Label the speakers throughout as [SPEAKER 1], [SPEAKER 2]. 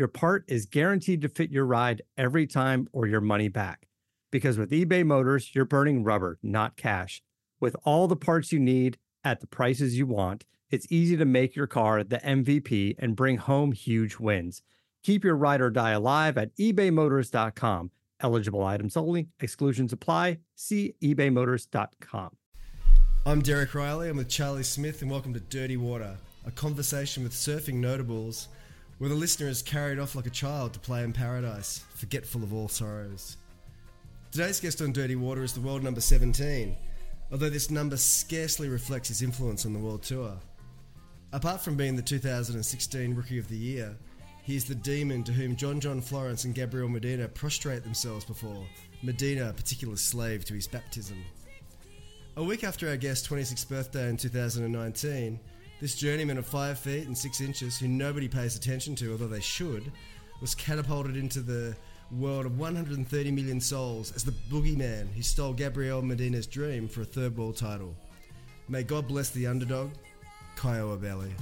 [SPEAKER 1] your part is guaranteed to fit your ride every time or your money back. Because with eBay Motors, you're burning rubber, not cash. With all the parts you need at the prices you want, it's easy to make your car the MVP and bring home huge wins. Keep your ride or die alive at ebaymotors.com. Eligible items only, exclusions apply. See ebaymotors.com.
[SPEAKER 2] I'm Derek Rielly. I'm with Charlie Smith, and welcome to Dirty Water, a conversation with surfing notables where the listener is carried off like a child to play in paradise, forgetful of all sorrows. Today's guest on Dirty Water is the world number 17, although this number scarcely reflects his influence on the world tour. Apart from being the 2016 Rookie of the Year, he is the demon to whom John John Florence and Gabriel Medina prostrate themselves before, Medina a particular slave to his baptism. A week after our guest's 26th birthday in 2019, this journeyman of 5 feet and 6 inches, who nobody pays attention to, although they should, was catapulted into the world of 130 million souls as the boogeyman who stole Gabriel Medina's dream for a third world title. May God bless the underdog, Caio Ibelli.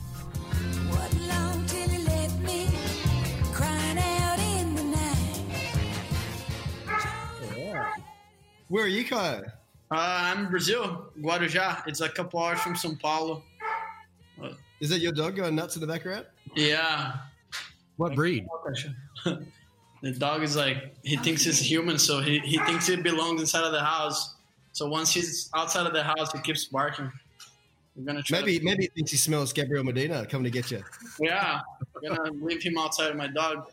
[SPEAKER 2] Where are you, Caio?
[SPEAKER 3] Uh, I'm in Brazil, Guarujá. It's a couple hours from São Paulo.
[SPEAKER 2] Is that your dog going nuts in the background?
[SPEAKER 3] Yeah.
[SPEAKER 4] What breed?
[SPEAKER 3] the dog is like he thinks he's human, so he, he thinks he belongs inside of the house. So once he's outside of the house, he keeps barking. We're gonna try
[SPEAKER 2] Maybe
[SPEAKER 3] to-
[SPEAKER 2] maybe he thinks he smells Gabriel Medina coming to get you.
[SPEAKER 3] yeah. We're gonna leave him outside of my dog.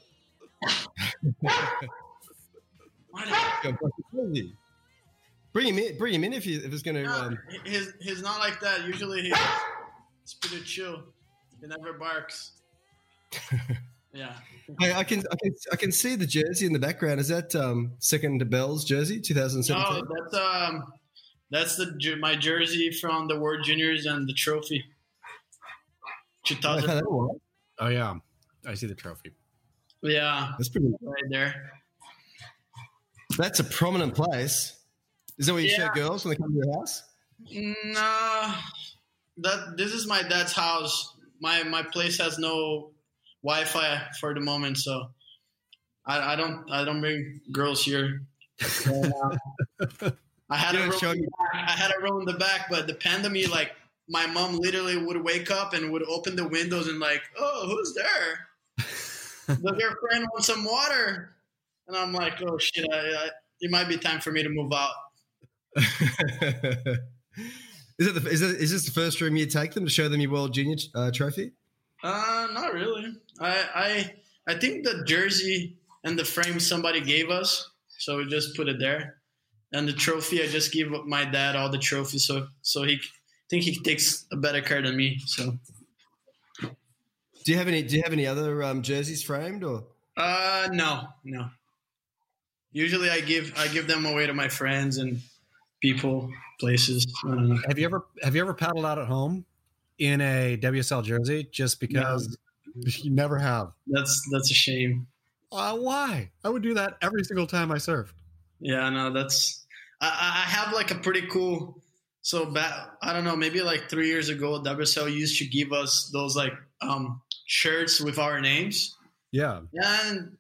[SPEAKER 3] What?
[SPEAKER 2] Crazy. Bring him in. Bring him in if you if it's going to. Um,
[SPEAKER 3] He's he's not like that. Usually he, he's pretty chill. He never barks. Yeah.
[SPEAKER 2] I, I can I can I can see the jersey in the background. Is that um, second to Bell's jersey, 2017?
[SPEAKER 3] No, that's um, that's the my jersey from the World Juniors and the trophy. 2000.
[SPEAKER 4] Oh yeah, I see the trophy.
[SPEAKER 3] Yeah,
[SPEAKER 2] That's pretty.
[SPEAKER 3] right there.
[SPEAKER 2] That's a prominent place. Is that where you
[SPEAKER 3] Yeah.
[SPEAKER 2] show girls when they come to your house?
[SPEAKER 3] No, that this is my dad's house. My my place has no Wi-Fi for the moment, so I, I don't I don't bring girls here. And, uh, I had
[SPEAKER 2] You
[SPEAKER 3] a room. in the back. I had a room in the back, but the pandemic, like my mom literally would wake up and would open the windows and like, oh, who's there? Does your friend want some water? And I'm like, oh shit, I, I, it might be time for me to move out.
[SPEAKER 2] is it the, is it is this the first room you take them to show them your World Junior uh, trophy?
[SPEAKER 3] Uh, not really. I I I think the jersey and the frame somebody gave us, so we just put it there. And the trophy, I just give my dad all the trophies, so so he I think he takes a better care than me. So
[SPEAKER 2] Do you have any Do you have any other um, jerseys framed or?
[SPEAKER 3] uh, no, no. Usually, I give I give them away to my friends and people, places.
[SPEAKER 4] Have you ever have you ever paddled out at home in a WSL jersey just because you never have?
[SPEAKER 3] That's that's a shame.
[SPEAKER 4] Uh, why? I would do that every single time I surfed.
[SPEAKER 3] Yeah, no, that's I, I I have like a pretty cool. So back, I don't know, maybe like three years ago, WSL used to give us those like um shirts with our names,
[SPEAKER 4] Yeah,
[SPEAKER 3] and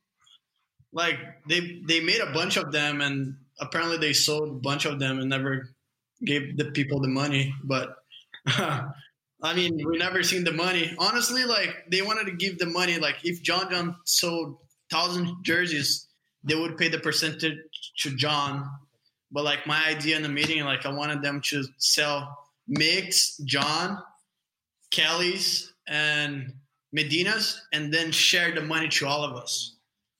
[SPEAKER 3] like they they made a bunch of them, and apparently they sold a bunch of them and never gave the people the money. But I mean, we never seen the money. Honestly, like they wanted to give the money. Like if John John sold thousand jerseys, they would pay the percentage to John. But like my idea in the meeting, like I wanted them to sell Mix, John, Kelly's, and Medina's, and then share the money to all of us.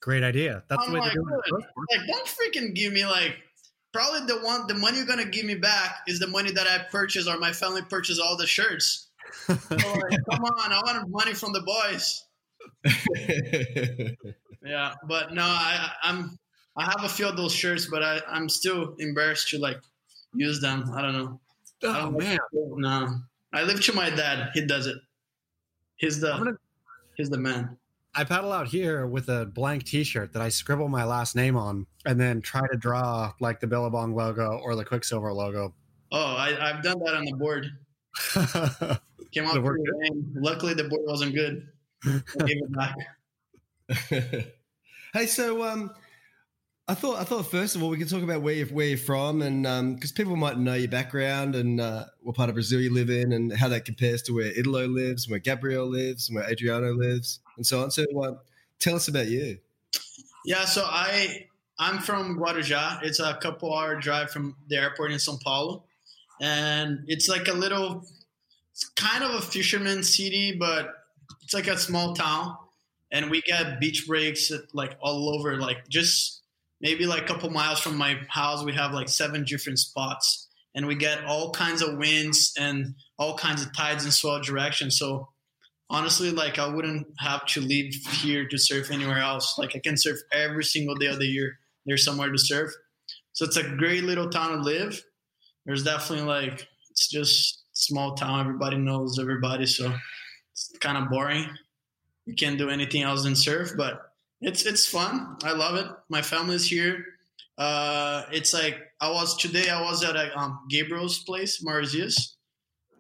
[SPEAKER 4] Great idea. That's
[SPEAKER 3] I'm
[SPEAKER 4] the oh way
[SPEAKER 3] like,
[SPEAKER 4] to do it.
[SPEAKER 3] Like, don't freaking give me like. Probably the one, the money you're gonna give me back is the money that I purchased or my family purchased all the shirts. So, like, come on, I want money from the boys. Yeah, but no, I I'm I have a few of those shirts, but I I'm still embarrassed to like use them. I don't know. I
[SPEAKER 4] Oh
[SPEAKER 3] don't
[SPEAKER 4] man,
[SPEAKER 3] No, I live to my dad. He does it. He's the
[SPEAKER 4] gonna-
[SPEAKER 3] he's the man.
[SPEAKER 4] I paddle out here with a blank T-shirt that I scribble my last name on, and then try to draw like the Billabong logo or the Quiksilver logo.
[SPEAKER 3] Oh, I, I've done that on the board. Came out
[SPEAKER 4] The board.
[SPEAKER 3] Luckily, the board wasn't good. I gave it back.
[SPEAKER 2] hey, so um, I thought I thought first of all we could talk about where you're where you're from, and because people might know your background and uh, what part of Brazil you live in, and how that compares to where Italo lives, where Gabriel lives, and where Adriano lives, and so on. So, uh, tell us about you.
[SPEAKER 3] Yeah, so I I'm from Guarujá. It's a couple hour drive from the airport in São Paulo, and it's like a little, it's kind of a fisherman city, but it's like a small town, and we get beach breaks like all over, like just maybe like a couple miles from my house. We have like seven different spots, and we get all kinds of winds and all kinds of tides and swell directions. So honestly like i wouldn't have to leave here to surf anywhere else like i can surf every single day of the year there's somewhere to surf so it's a great little town to live there's definitely like it's just small town everybody knows everybody so it's kind of boring you can't do anything else than surf but it's it's fun i love it my family's here uh it's like i was today i was at a, um, gabriel's place Maresias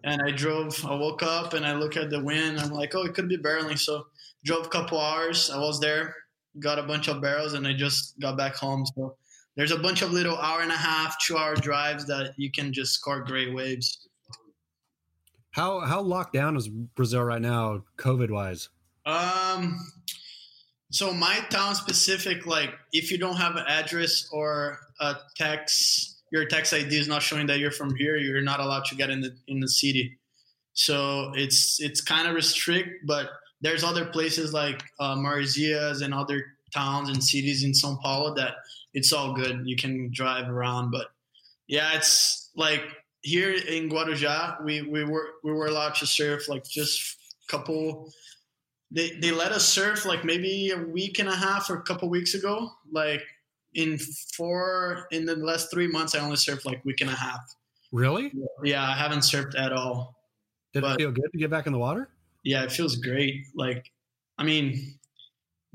[SPEAKER 3] and I drove. I woke up and I look at the wind. I'm like, oh, it could be barreling. So drove a couple hours. I was there, got a bunch of barrels, and I just got back home. So there's a bunch of little hour and a half, two hour drives that you can just score great waves.
[SPEAKER 4] How how locked down is Brazil right now, COVID wise?
[SPEAKER 3] Um, so my town specific, like if you don't have an address or a tax, your tax ID is not showing that you're from here, you're not allowed to get in the in the city. So it's it's kind of restrict, but there's other places like uh, Maresias and other towns and cities in São Paulo that it's all good. You can drive around, but yeah, it's like here in Guarujá, we, we were we were allowed to surf like just a couple. They they let us surf like maybe a week and a half or a couple weeks ago. Like in four in the last three months, I only surfed like week and a half.
[SPEAKER 4] Really?
[SPEAKER 3] Yeah, I haven't surfed at all.
[SPEAKER 4] Did
[SPEAKER 3] But-
[SPEAKER 4] it feel good to get back in the water?
[SPEAKER 3] yeah, it feels great. Like, I mean,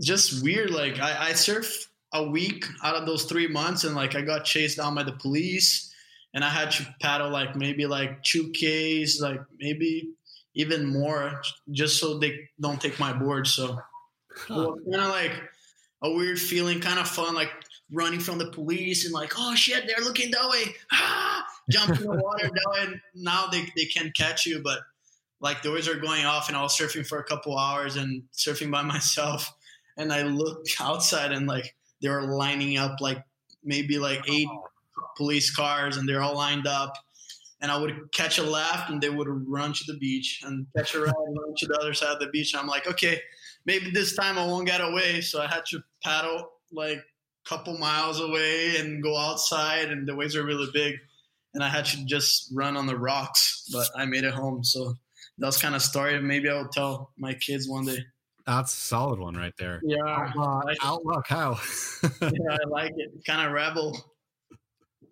[SPEAKER 3] just weird. Like, I, I surfed a week out of those three months, and like, I got chased down by the police, and I had to paddle like maybe like two k's, like maybe even more, just so they don't take my board. So,
[SPEAKER 4] Huh.
[SPEAKER 3] kind of like a weird feeling, kind of fun, like running from the police and like, oh shit, they're looking that way. Ah! Jump in the water that way. And now they, they can catch you, but like the waves are going off and I was surfing for a couple hours and surfing by myself. And I looked outside and like they were lining up like maybe like eight police cars and they're all lined up. And I would catch a left and they would run to the beach and catch a right and run to the other side of the beach. I'm like, okay, maybe this time I won't get away. So I had to paddle like a couple miles away and go outside and the waves are really big. And I had to just run on the rocks, but I made it home. So that's kind of story. Maybe I'll tell my kids one day.
[SPEAKER 4] That's a solid one right there.
[SPEAKER 3] Yeah,
[SPEAKER 4] Outlaw,
[SPEAKER 3] like-
[SPEAKER 4] outlaw
[SPEAKER 3] yeah I like it. Kind of rebel.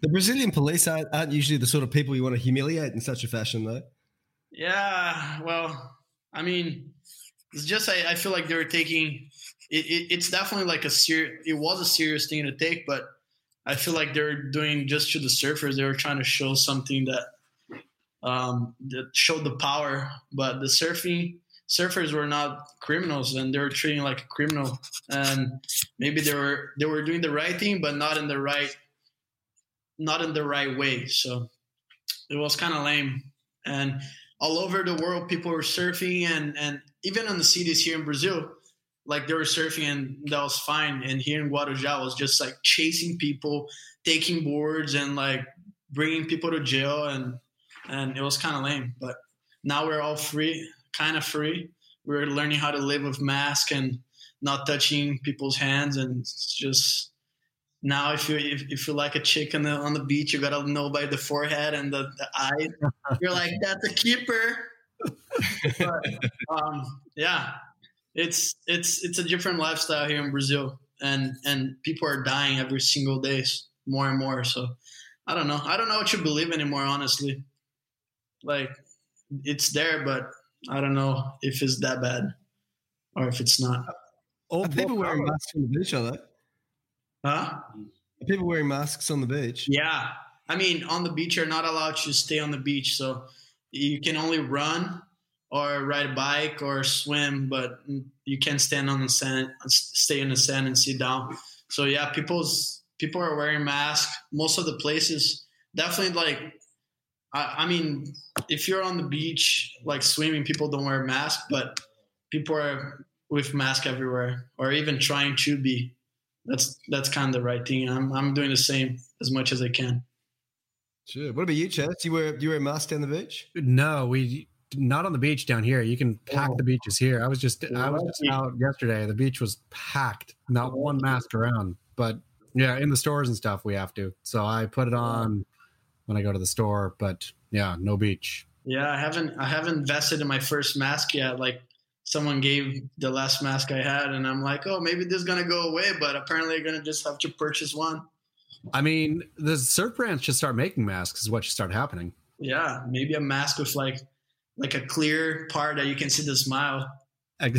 [SPEAKER 2] The Brazilian police aren't, aren't usually the sort of people you want to humiliate in such a fashion, though.
[SPEAKER 3] Yeah, well, I mean, it's just I, I feel like they were taking it, it. It's definitely like a serious. It was a serious thing to take, but I feel like they're doing just to the surfers. They were trying to show something that um, that showed the power, but the surfing surfers were not criminals, and they were treating like a criminal. And maybe they were they were doing the right thing, but not in the right not in the right way. So it was kind of lame. And all over the world, people were surfing, and and even in the cities here in Brazil, like they were surfing, and that was fine. And here in Guarujá was just like chasing people, taking boards, and like bringing people to jail, and and it was kind of lame. But now we're all free, kind of free. We're learning how to live with mask and not touching people's hands, and it's just now if you if, if you like a chick on the on the beach, you gotta know by the forehead and the, the eyes. You're like, that's a keeper. but, um, yeah, it's it's it's a different lifestyle here in Brazil, and and people are dying every single day, more and more. So I don't know. I don't know what you believe anymore, honestly. Like it's there, but I don't know if it's that bad or if it's not.
[SPEAKER 2] All people wearing masks on the beach, are they?
[SPEAKER 3] Huh?
[SPEAKER 2] People wearing masks on the beach?
[SPEAKER 3] Yeah. I mean, on the beach, you're not allowed to stay on the beach. So you can only run or ride a bike or swim, but you can't stand on the sand, stay in the sand and sit down. So yeah, people's people are wearing masks. Most of the places, definitely like, I, I mean, if you're on the beach like swimming, people don't wear masks, but people are with mask everywhere, or even trying to be. That's that's kind of the right thing. I'm I'm doing the same as much as I can.
[SPEAKER 2] Sure. What about you, Chad? Do you wear do you wear a mask down the beach?
[SPEAKER 4] No, we not on the beach down here. You can pack oh. the beaches here. I was just I was just out yesterday. The beach was packed, not one mask around. But yeah, in the stores and stuff we have to. So I put it on when I go to the store, but yeah, no beach.
[SPEAKER 3] Yeah, I haven't I haven't invested in my first mask yet. Like someone gave the last mask I had, and I'm like, oh, maybe this is gonna go away, but apparently I'm gonna just have to purchase one.
[SPEAKER 4] I mean, the surf brands should start making masks. Is what should start happening.
[SPEAKER 3] Yeah, maybe a mask with like like a clear part that you can see the smile.
[SPEAKER 2] hey,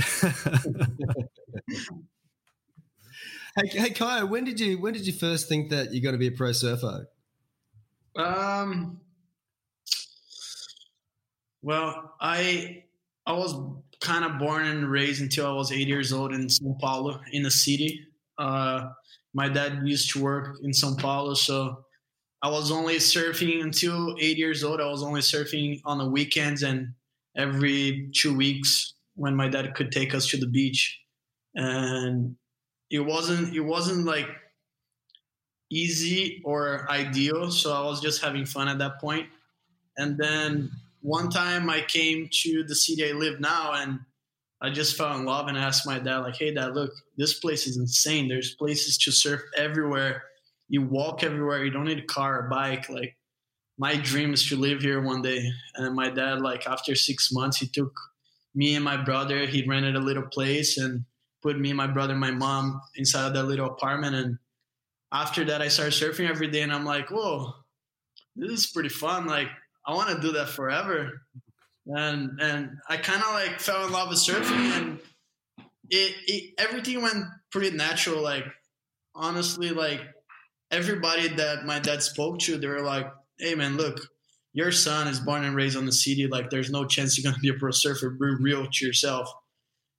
[SPEAKER 2] hey, Caio, when did you when did you first think that you're going to be a pro surfer?
[SPEAKER 3] Um. Well, I I was kind of born and raised until I was eight years old in São Paulo, in the city. Uh, my dad used to work in São Paulo, so I was only surfing until eight years old. I was only surfing on the weekends and every two weeks when my dad could take us to the beach. And it wasn't it wasn't like easy or ideal, so I was just having fun at that point. And then one time I came to the city I live now and I just fell in love and asked my dad, like, hey dad, look, this place is insane. There's places to surf everywhere you walk everywhere. You don't need a car or bike. Like my dream is to live here one day. And my dad, like after six months, he took me and my brother. He rented a little place and put me, my brother, my mom inside of that little apartment. And after that, I started surfing every day. And I'm like, whoa, this is pretty fun. Like I want to do that forever. And and I kind of like fell in love with surfing and it, it everything went pretty natural. Like honestly, like everybody that my dad spoke to, they were like, "Hey, man, look, your son is born and raised on the city. Like, there's no chance you're gonna be a pro surfer. Be real to yourself."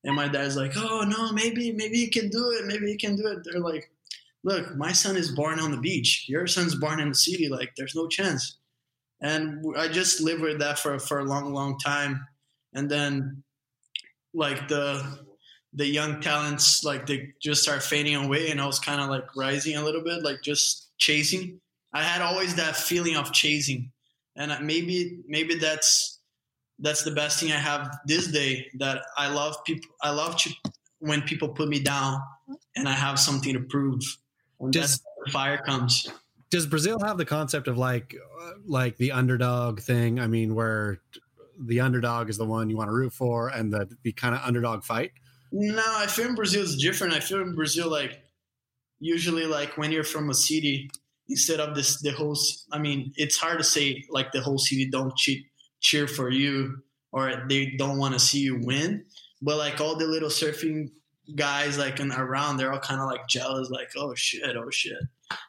[SPEAKER 3] And my dad's like, "Oh no, maybe, maybe you can do it. Maybe you can do it." They're like, "Look, my son is born on the beach. Your son's born in the city. Like, there's no chance." And I just lived with that for for a long, long time. And then, like the the young talents like they just start fading away and i was kind of like rising a little bit like just chasing. I had always that feeling of chasing. And maybe maybe that's that's the best thing i have this day that i love people i love to when people put me down and i have something to prove. Does, the fire comes
[SPEAKER 4] does brazil have the concept of like uh, like the underdog thing i mean where the underdog is the one you want to root for and the, the kind of underdog fight
[SPEAKER 3] no, I feel in Brazil is different. I feel in Brazil like usually like when you're from a city, instead of this the whole. I mean, it's hard to say like the whole city don't cheat, cheer for you or they don't want to see you win. But like all the little surfing guys like and around, they're all kind of like jealous, like oh shit, oh shit,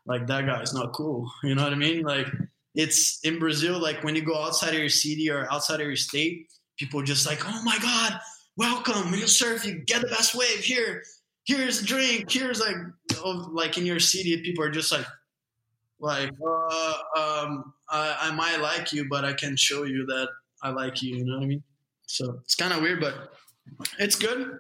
[SPEAKER 3] like that guy's not cool. You know what I mean? Like it's in Brazil, like when you go outside of your city or outside of your state, people just like, oh my god, welcome, you surf, you get the best wave here. Here's a drink. Here's like, oh, like in your city, people are just like, like, uh, um, I, I might like you, but I can show you that I like you. You know what I mean? So it's kind of weird, but it's good.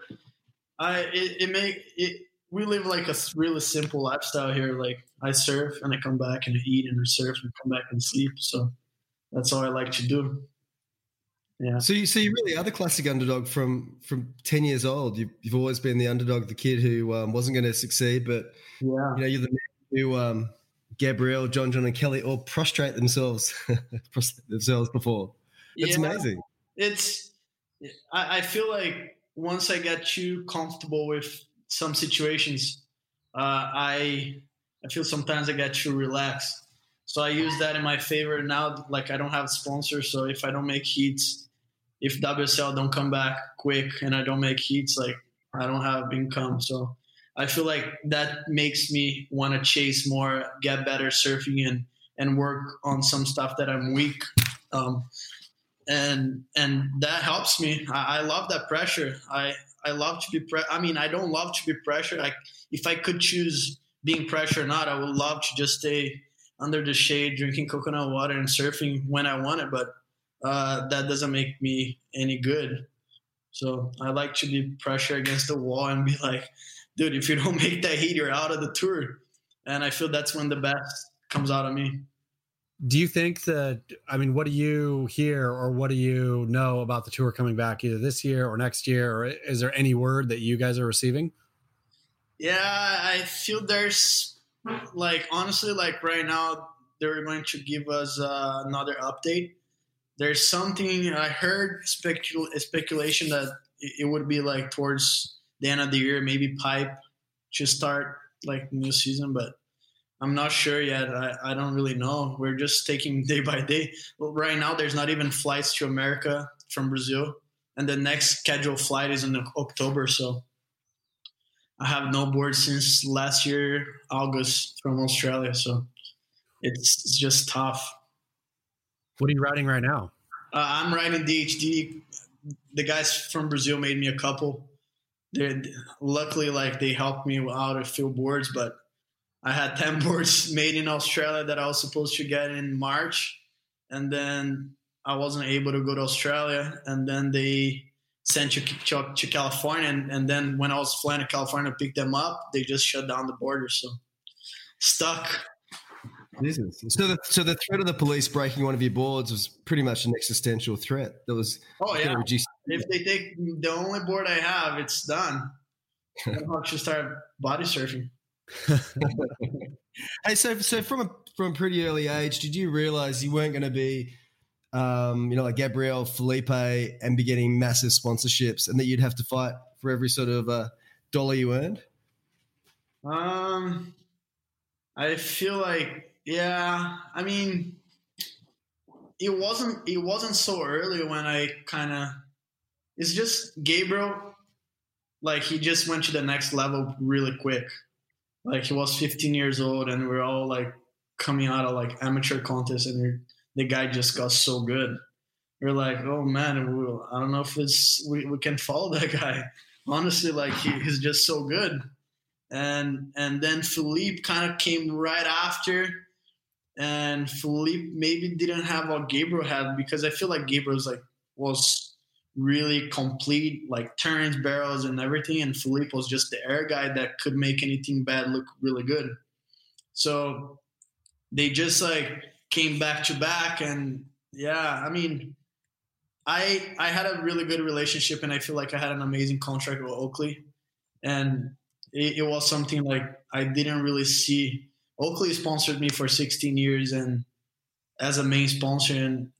[SPEAKER 3] I it, it make it. We live like a really simple lifestyle here. Like I surf and I come back and I eat and I surf and come back and sleep. So that's all I like to do.
[SPEAKER 2] Yeah. So you, so you really are the classic underdog from from ten years old. You've, you've always been the underdog, the kid who um, wasn't going to succeed, but yeah, you know, you're the man who um, Gabriel, John, John, and Kelly all prostrate themselves themselves before. It's yeah. amazing.
[SPEAKER 3] It's I, I feel like once I get too comfortable with some situations, uh, I I feel sometimes I get too relaxed. So I use that in my favor now. Like I don't have sponsors, so if I don't make heats, if WSL don't come back quick and I don't make heats, like I don't have income. So I feel like that makes me want to chase more, get better surfing, and and work on some stuff that I'm weak. Um, and and that helps me. I, I, love that pressure. I I love to be pre- I mean, I don't love to be pressured. Like if I could choose being pressured or not, I would love to just stay under the shade, drinking coconut water and surfing when I want it. But uh, that doesn't make me any good. So I like to be pressure against the wall and be like, dude, if you don't make that heat, you're out of the tour. And I feel that's when the best comes out of me.
[SPEAKER 4] Do you think that, I mean, what do you hear or what do you know about the tour coming back either this year or next year? Or is there any word that you guys are receiving?
[SPEAKER 3] Yeah, I feel there's like, honestly, like right now, they're going to give us uh, another update. There's something I heard specul- speculation that it would be like towards the end of the year, maybe pipe to start like new season, but I'm not sure yet. I, I don't really know. We're just taking day by day. Well, right now, there's not even flights to America from Brazil, and the next scheduled flight is in October. So I have no board since last year August from Australia. So it's, it's just tough.
[SPEAKER 4] What are you riding right now?
[SPEAKER 3] Uh, I'm riding DHD. The guys from Brazil made me a couple. They're luckily like they helped me out a few boards, but I had 10 boards made in Australia that I was supposed to get in March. And then I wasn't able to go to Australia. And then they sent you to, to California. And, and, then when I was flying to California to pick them up, they just shut down the border. So stuck.
[SPEAKER 2] Jesus. So the so the threat of the police breaking one of your boards was pretty much an existential threat. That was
[SPEAKER 3] oh yeah. If they take the only board I have, it's done. I should start body surfing.
[SPEAKER 2] Hey, so so from a from a pretty early age, did you realize you weren't going to be, um, you know, like Gabriel Filipe and be getting massive sponsorships, and that you'd have to fight for every sort of uh, dollar you earned?
[SPEAKER 3] Um, I feel like yeah. I mean, it wasn't it wasn't so early when I kind of. It's just Gabriel, like he just went to the next level really quick like he was 15 years old and we're all like coming out of like amateur contests and the guy just got so good. We're like oh man i don't know if it's we, we can follow that guy. Honestly like he, he's just so good. And and then Filipe kind of came right after and Filipe maybe didn't have what gabriel had because i feel like gabriel's like was really complete, like turns, barrels, and everything. And Filipe was just the air guy that could make anything bad look really good. So they just like came back to back, and yeah, I mean, I I had a really good relationship, and I feel like I had an amazing contract with Oakley, and it, it was something like I didn't really see. Oakley sponsored me for 16 years, and as a main sponsor, and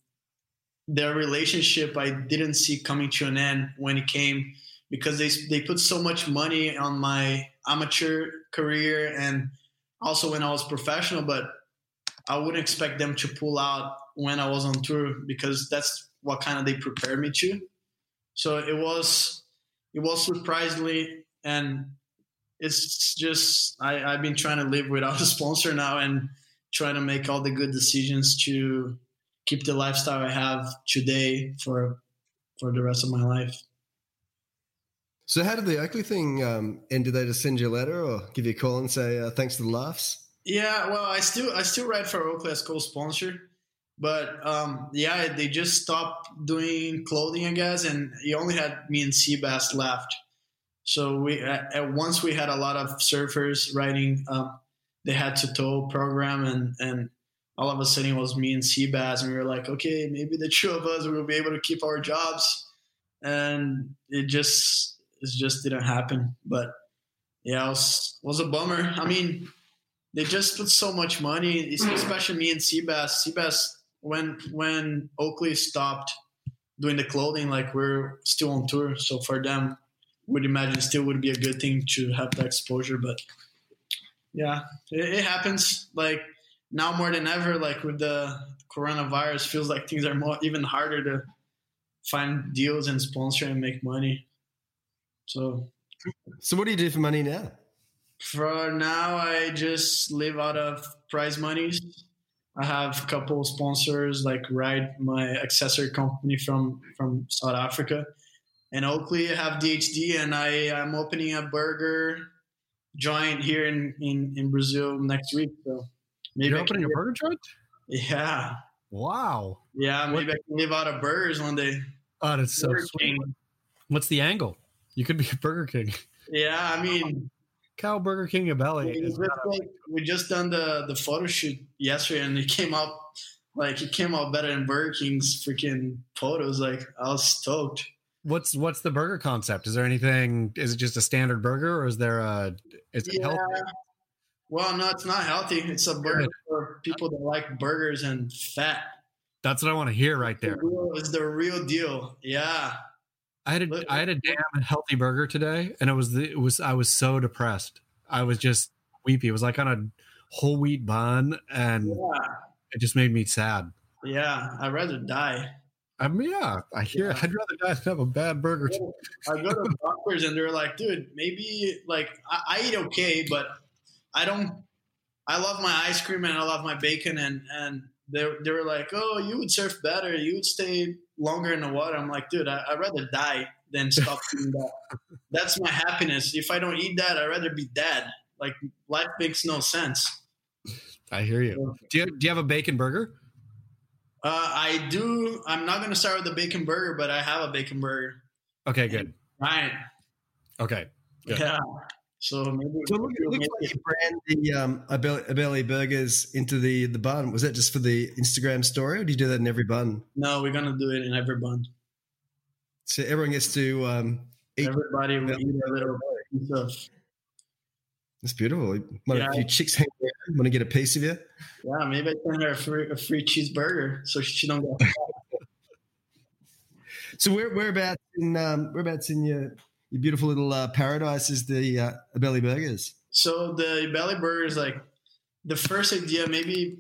[SPEAKER 3] their relationship I didn't see coming to an end when it came because they they put so much money on my amateur career and also when I was professional, but I wouldn't expect them to pull out when I was on tour because that's what kind of they prepared me to. So it was it was surprisingly and it's just I, I've been trying to live without a sponsor now and trying to make all the good decisions to keep the lifestyle I have today for for the rest of my life.
[SPEAKER 2] So, how did the Oakley thing um, end? Did they just send you a letter or give you a call and say uh, thanks for the laughs?
[SPEAKER 3] Yeah, well, I still I still write for Oakley as co-sponsor, but um, yeah, they just stopped doing clothing, I guess, and he only had me and Seabass left. So we at once we had a lot of surfers writing um, they had to tow program and and all of a sudden it was me and Seabass, and we were like, okay, maybe the two of us will be able to keep our jobs. And it just it just didn't happen. But yeah, it was was a bummer. I mean, they just put so much money, mm. especially me and Seabass. Seabass when when Oakley stopped doing the clothing, like we're still on tour. So for them, would imagine still would be a good thing to have that exposure. But yeah, it, it happens. Like now more than ever, like with the coronavirus, feels like things are more even harder to find deals and sponsor and make money. So,
[SPEAKER 2] so what do you do for money now?
[SPEAKER 3] For now, I just live out of prize monies. I have a couple sponsors like Ride, my accessory company from from South Africa. and Oakley, I have DHD, and I am opening a burger joint here in, in, in Brazil next week. So
[SPEAKER 4] maybe you're opening a burger joint.
[SPEAKER 3] Yeah.
[SPEAKER 4] Wow.
[SPEAKER 3] Yeah, maybe what? I can live out of burgers one day.
[SPEAKER 4] Oh, that's so burger sweet. King. What's the angle? You could be a Burger King.
[SPEAKER 3] Yeah, I mean,
[SPEAKER 4] cow Burger King of belly.
[SPEAKER 3] We just, like, we just done the the photo shoot yesterday, and it came out like it came out better than Burger King's freaking photos. Like I was stoked.
[SPEAKER 4] What's what's the burger concept? Is there anything? Is it just a standard burger, or is there a? Is it yeah. healthy?
[SPEAKER 3] Well, no, it's not healthy. It's a burger for people that like burgers and fat.
[SPEAKER 4] That's what I want to hear right there.
[SPEAKER 3] It's the real deal. Yeah.
[SPEAKER 4] I had a, I had a damn healthy burger today, and it was the, it was I was so depressed. I was just weepy. It was like on a whole wheat bun, and yeah. it just made me sad.
[SPEAKER 3] Yeah, I'd rather die.
[SPEAKER 4] I mean, yeah, I hear. Yeah. I'd rather die than have a bad burger.
[SPEAKER 3] I go to doctors and they're like, "Dude, maybe like I, I, eat okay, but I don't. I love my ice cream and I love my bacon, and and they they were like, "Oh, you would surf better. You would stay longer in the water." I'm like, "Dude, I, would rather die than stop doing that. That's my happiness. If I don't eat that, I'd rather be dead. Like life makes no sense."
[SPEAKER 4] I hear you. Do you do you have a bacon burger?
[SPEAKER 3] Uh, I do. I'm not going to start with the bacon burger, but I have a bacon burger.
[SPEAKER 4] Okay, good.
[SPEAKER 3] Right.
[SPEAKER 4] Okay.
[SPEAKER 3] Good. Yeah. So maybe.
[SPEAKER 2] So look, it looks like you brand the um, Ibelli burgers into the the bun. Was that just for the Instagram story, or do you do that in every bun?
[SPEAKER 3] No, we're gonna do it in every bun.
[SPEAKER 2] So everyone gets to um,
[SPEAKER 3] eat. Everybody will eat a little piece of.
[SPEAKER 2] That's beautiful. Might yeah. a few chicks hang around, want to get a piece of you.
[SPEAKER 3] Yeah, maybe I send her a free, a free cheeseburger so she don't go.
[SPEAKER 2] so where whereabouts in um, whereabouts in your your beautiful little uh, paradise is the uh, Belly Burgers?
[SPEAKER 3] So the Belly Burgers, like the first idea, maybe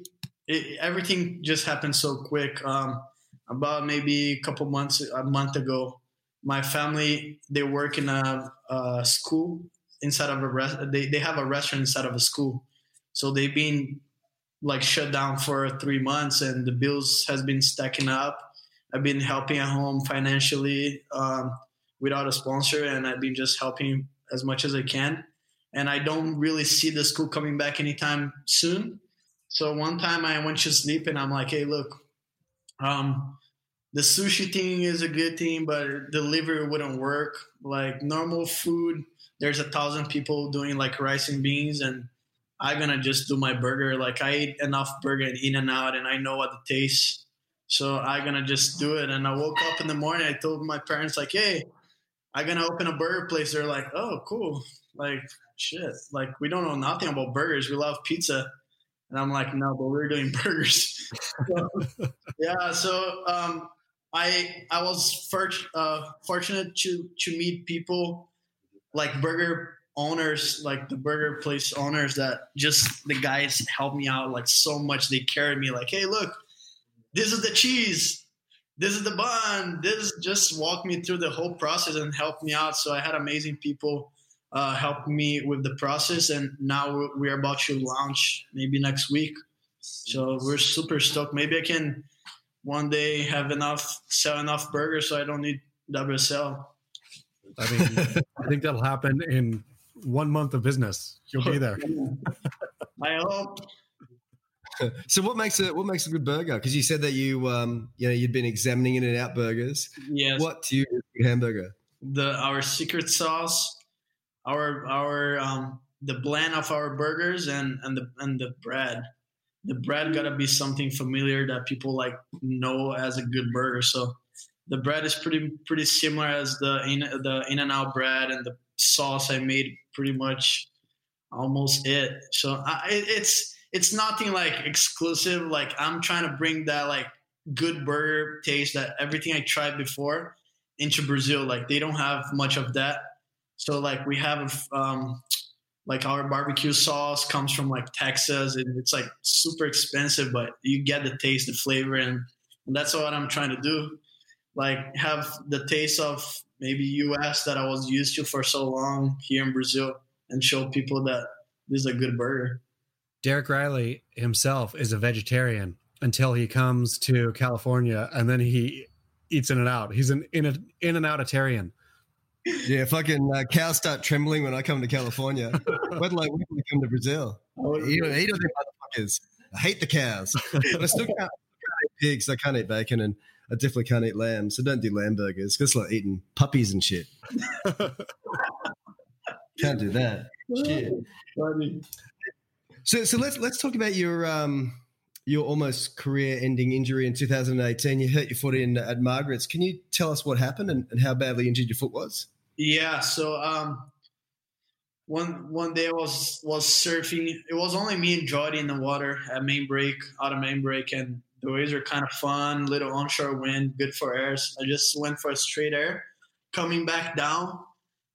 [SPEAKER 3] it, everything just happened so quick. Um, about maybe a couple months, a month ago, my family they work in a, a school inside of a rest. They they have a restaurant inside of a school, so they've been like shut down for three months and the bills has been stacking up i've been helping at home financially um, without a sponsor and i've been just helping as much as i can and i don't really see the school coming back anytime soon so one time i went to sleep and i'm like hey look um, the sushi thing is a good thing but delivery wouldn't work like normal food there's a thousand people doing like rice and beans and I'm gonna just do my burger. Like I eat enough burger and in and out, and I know what it tastes. So I'm gonna just do it. And I woke up in the morning. I told my parents like, "Hey, I'm gonna open a burger place." They're like, "Oh, cool." Like shit. Like we don't know nothing about burgers. We love pizza. And I'm like, no, but we're doing burgers. so, yeah. So um, I I was first, uh, fortunate to to meet people like burger owners, like the burger place owners, that just the guys helped me out like so much. They carried me like, hey, look, this is the cheese, this is the bun, this just walked me through the whole process and helped me out. So I had amazing people uh, help me with the process, and now we're about to launch maybe next week. So we're super stoked. Maybe I can one day have enough sell enough burgers so I don't need WSL.
[SPEAKER 4] I mean, I think that'll happen in one month of business. You'll be there.
[SPEAKER 3] I hope.
[SPEAKER 2] So what makes it what makes a good burger? Because you said that you um you know you'd been examining in and out burgers.
[SPEAKER 3] Yes.
[SPEAKER 2] What do you hamburger?
[SPEAKER 3] The our secret sauce, our our um the blend of our burgers and and the and the bread. The bread gotta be something familiar that people like know as a good burger. So the bread is pretty pretty similar as the in the in and out bread and the sauce I made pretty much almost it. So I, it's it's nothing like exclusive. Like I'm trying to bring that like good burger taste that everything I tried before into Brazil. Like they don't have much of that. So like we have um, like our barbecue sauce comes from like Texas and it's like super expensive, but you get the taste, the flavor, and, and that's what I'm trying to do. Like have the taste of maybe US that I was used to for so long here in Brazil and show people that this is a good burger.
[SPEAKER 4] Derek Rielly himself is a vegetarian until he comes to California and then he eats in and out. He's an in, a, in and outitarian.
[SPEAKER 2] Yeah, fucking uh, cows start trembling when I come to California. but like when we come to Brazil, oh, eat, eat them motherfuckers. I hate the cows, but I still can't, can't eat pigs. I can't eat bacon, and I definitely can't eat lamb. So don't do lamb burgers. It's like eating puppies and shit. can't do that. Shit. So, so let's let's talk about your um your almost career-ending injury in 2018. You hurt your foot in at Margaret's. Can you tell us what happened and, and how badly injured your foot was?
[SPEAKER 3] Yeah. So um, one one day I was was surfing. It was only me and Jody in the water at main break, out of main break, and the waves were kind of fun. Little onshore wind, good for airs. I just went for a straight air. Coming back down,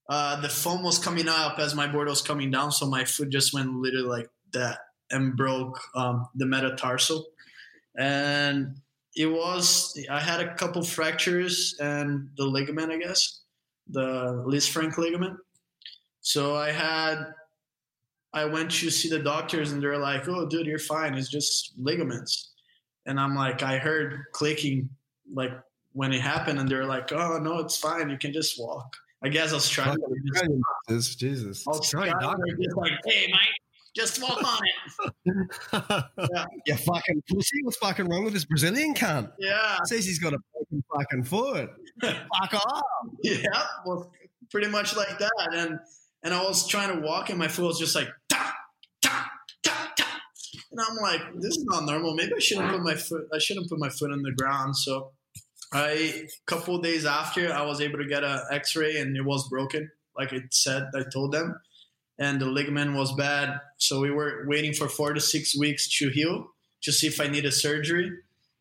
[SPEAKER 3] uh, the foam was coming up as my board was coming down, so my foot just went literally like that and broke um, the metatarsal. And it was I had a couple fractures and the ligament, I guess, the Lisfranc ligament. So I had I went to see the doctors and they're like, "Oh, dude, you're fine. It's just ligaments." And I'm like, I heard clicking like when it happened, and they're like, "Oh no, it's fine. You can just walk." I guess I was trying.
[SPEAKER 2] Just, Jesus,
[SPEAKER 3] was trying. Just like, hey, Mike, just walk on it.
[SPEAKER 2] yeah. You fucking pussy. What's fucking wrong with this Brazilian cunt?
[SPEAKER 3] Yeah.
[SPEAKER 2] Says he's got a broken fucking foot. Fuck off.
[SPEAKER 3] Yeah. Well, pretty much like that. And and I was trying to walk and my foot was just like ta ta ta ta. And I'm like, this is not normal. Maybe I shouldn't put my foot I shouldn't put my foot on the ground. So I a couple days after I was able to get an x-ray and it was broken. Like it said, I told them and the ligament was bad. So we were waiting for four to six weeks to heal to see if I needed surgery.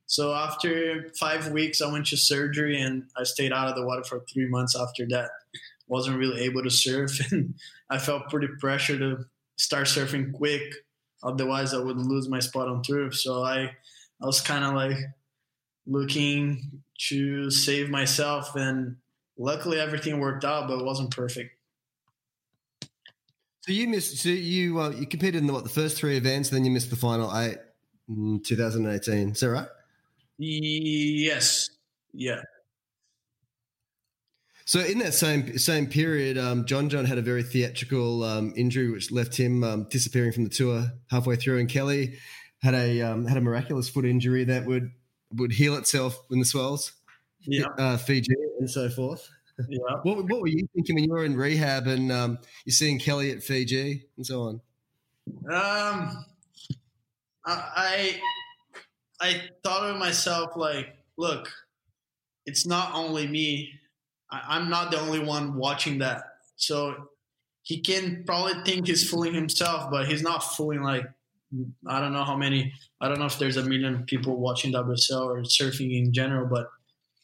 [SPEAKER 3] So after five weeks, I went to surgery and I stayed out of the water for three months after that. Wasn't really able to surf, and I felt pretty pressure to start surfing quick. Otherwise, I would lose my spot on turf. So I, I was kind of like looking to save myself, and luckily everything worked out, but it wasn't perfect.
[SPEAKER 2] So you missed. So you uh, you competed in the, what the first three events, and then you missed the final eight in 2018. Is that right?
[SPEAKER 3] Yes. Yeah.
[SPEAKER 2] So in that same same period, um, John John had a very theatrical um, injury, which left him um, disappearing from the tour halfway through, and Kelly had a um, had a miraculous foot injury that would would heal itself in the swells,
[SPEAKER 3] yeah,
[SPEAKER 2] uh, Fiji and so forth.
[SPEAKER 3] Yeah.
[SPEAKER 2] what, what were you thinking when you were in rehab and um, you're seeing Kelly at Fiji and so on?
[SPEAKER 3] Um, I I thought of myself like, look, it's not only me. I, I'm not the only one watching that. So he can probably think he's fooling himself, but he's not fooling like I don't know how many. I don't know if there's a million people watching WSL or surfing in general, but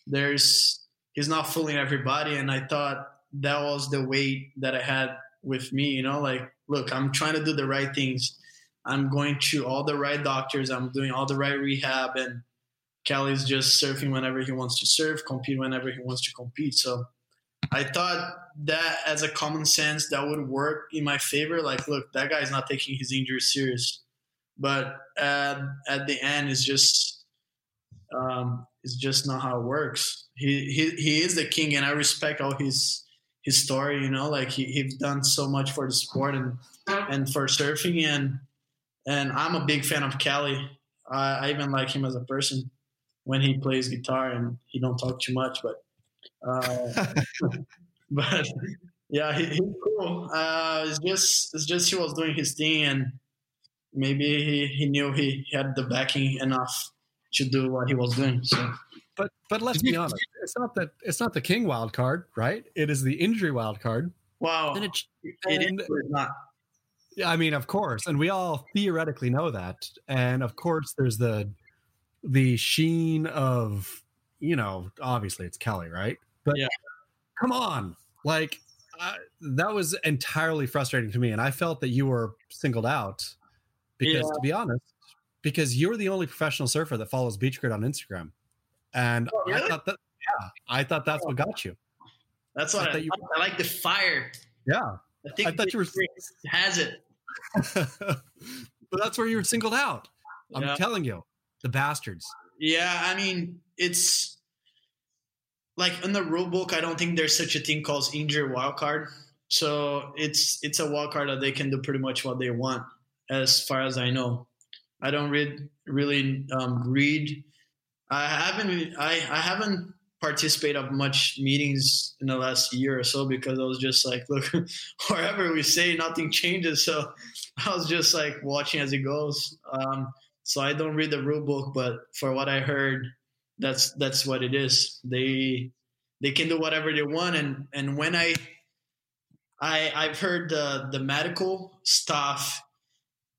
[SPEAKER 3] there's he's not fooling everybody. And I thought that was the weight that I had with me, you know, like, look, I'm trying to do the right things. I'm going to all the right doctors. I'm doing all the right rehab. And Kelly's just surfing whenever he wants to surf, compete whenever he wants to compete. So I thought that as a common sense, that would work in my favor. Like, look, that guy's not taking his injury serious. But at, at the end, it's just um, it's just not how it works. He he he is the king, and I respect all his his story. You know, like he he's done so much for the sport and and for surfing, and and I'm a big fan of Kelly. I, I even like him as a person when he plays guitar, and he don't talk too much, but uh, but yeah, he, he's cool. Uh, it's just it's just he was doing his thing, and maybe he, he knew he had the backing enough to do what he was doing. So,
[SPEAKER 4] but but let's be honest, it's not that it's not the king wild card, right? It is the injury wild card.
[SPEAKER 3] Wow,
[SPEAKER 4] and
[SPEAKER 3] it, it is not.
[SPEAKER 4] Yeah, I mean, of course, and we all theoretically know that, and of course, there's the the sheen of you know, obviously it's Kelly, right? But
[SPEAKER 3] yeah,
[SPEAKER 4] come on, like I, that was entirely frustrating to me, and I felt that you were singled out because, yeah. to be honest, because you're the only professional surfer that follows Beach Grit on Instagram, and oh, really? I thought that yeah, I thought that's what got you.
[SPEAKER 3] That's what I, I, you, I like the fire.
[SPEAKER 4] Yeah, I think I thought you were
[SPEAKER 3] has it.
[SPEAKER 4] but that's where you were singled out. I'm yeah. telling you, the bastards.
[SPEAKER 3] Yeah, I mean, it's like in the rule book. I don't think there's such a thing called injury wild card. So it's it's a wild card that they can do pretty much what they want, as far as I know. I don't read really um, read. I haven't I, I haven't participated of much meetings in the last year or so because I was just like, look, wherever we say, nothing changes. So I was just like watching as it goes. Um, so I don't read the rule book, but for what I heard, that's that's what it is. They they can do whatever they want, and and when I I I've heard the the medical stuff.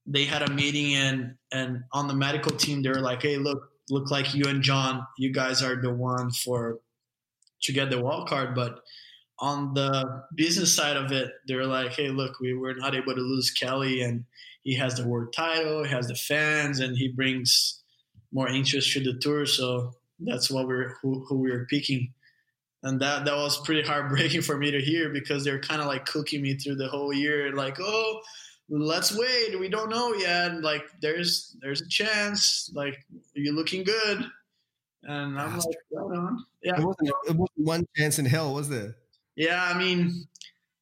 [SPEAKER 3] They had a meeting and and on the medical team, they're like, hey, look, look like you and John, you guys are the one for to get the wild card. But on the business side of it, they're like, hey, look, we were not able to lose Kelly, and he has the world title, he has the fans, and he brings more interest to the tour. So that's what we're who, who we are picking. And that that was pretty heartbreaking for me to hear because they're kind of like cooking me through the whole year, like, oh, let's wait. We don't know yet. Like there's there's a chance. Like you're looking good. And I'm like, hold on.
[SPEAKER 2] Yeah. It wasn't, it wasn't one chance in hell, was there?
[SPEAKER 3] Yeah, I mean,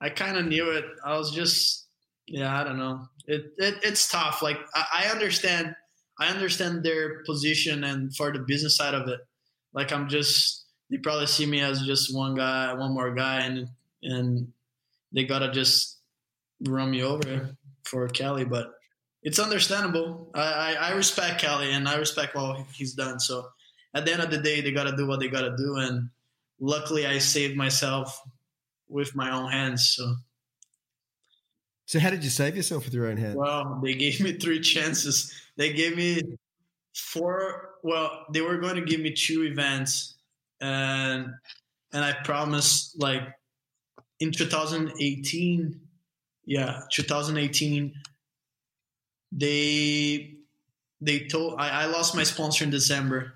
[SPEAKER 3] I kind of knew it. I was just, yeah, I don't know. It, it it's tough. Like I, I understand, I understand their position and for the business side of it. Like I'm just, they probably see me as just one guy, one more guy, and and they gotta just run me over for Kelly, but it's understandable. I, I, I, respect Kelly and I respect what he's done. So at the end of the day, they got to do what they got to do. And luckily, I saved myself with my own hands. So.
[SPEAKER 2] So how did you save yourself with your own hands?
[SPEAKER 3] Well, they gave me three chances. They gave me four. Well, they were going to give me two events, and and I promised like in 2018 yeah 2018 they they told I, I lost my sponsor in december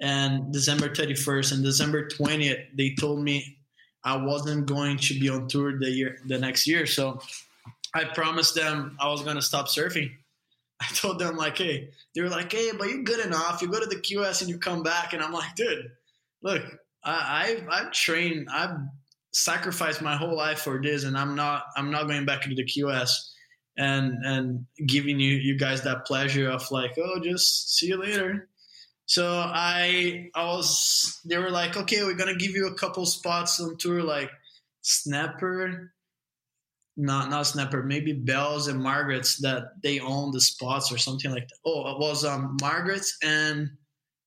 [SPEAKER 3] and december 31st and december 20th they told me i wasn't going to be on tour the year the next year. So i promised them i was going to stop surfing. I told them like hey they were like hey but you're good enough. You go to the qs and you come back. And i'm like dude look I, I've, I've trained i've sacrificed my whole life for this and i'm not i'm not going back into the qs and and giving you you guys that pleasure of like oh just see you later. So i i was they were like okay we're gonna give you a couple spots on tour like snapper not not snapper maybe bells and margaret's that they own the spots or something like that. Oh it was um margaret's and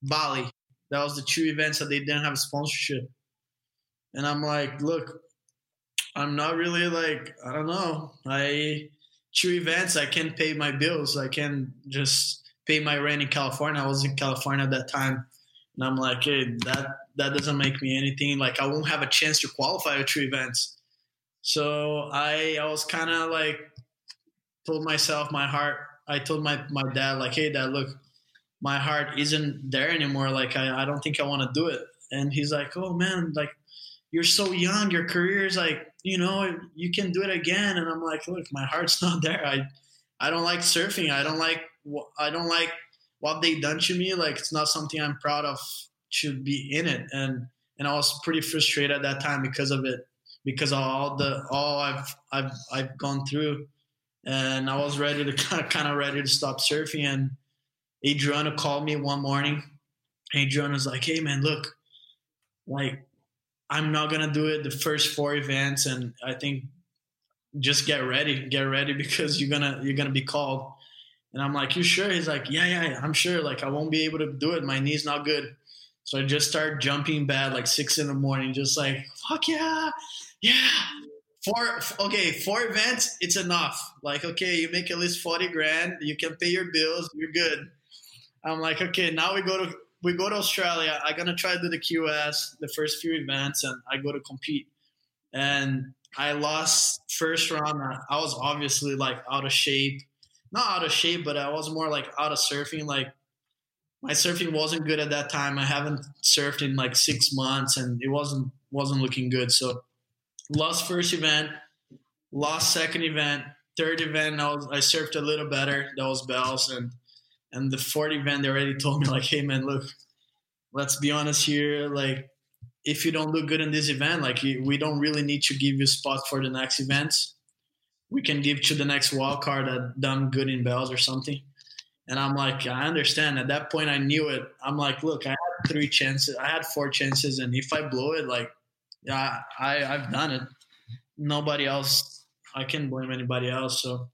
[SPEAKER 3] bali. That was the two events that they didn't have sponsorship and I'm like, look, I'm not really like, I don't know. I two events, I can't pay my bills. I can't just pay my rent in California. I was in California at that time. And I'm like, hey, that that doesn't make me anything. Like I won't have a chance to qualify for two events. So I I was kind of like told myself my heart. I told my my dad like, hey, dad, look, my heart isn't there anymore. Like I I don't think I want to do it. And he's like, oh man, like you're so young, your career is like, you know, you can do it again. And I'm like, look, my heart's not there. I, I don't like surfing. I don't like, I don't like what they done to me. Like, it's not something I'm proud of to be in it. And, and I was pretty frustrated at that time because of it, because of all the, all I've, I've, I've gone through. And I was ready to kind of, kind of ready to stop surfing. And Adriano called me one morning. Adriano was like, Hey man, look, like I'm not gonna do it the first four events, and I think just get ready, get ready because you're gonna you're gonna be called. And I'm like, you sure? He's like, yeah, yeah, yeah, I'm sure. Like I won't be able to do it. My knee's not good. So I just start jumping bad like six in the morning, just like fuck yeah, yeah. Four okay, four events, it's enough. Like okay, you make at least forty grand, you can pay your bills, you're good. I'm like, okay, now we go to we go to Australia. I'm gonna try to do the QS, the first few events, and I go to compete. And I lost first round. I was obviously like out of shape, not out of shape, but I was more like out of surfing. Like my surfing wasn't good at that time. I haven't surfed in like six months, and it wasn't wasn't looking good. So lost first event, lost second event, third event. I was I surfed a little better. That was bells, and and the fourth event they already told me like, hey man, look, let's be honest here, like if you don't look good in this event, like we don't really need to give you spots for the next events. We can give to the next wild card that done good in bells or something. And I'm like, I understand. At that point, I knew it. I'm like, look, I had three chances. I had four chances, and if I blow it, like, yeah, I I've done it. Nobody else. I can't blame anybody else. So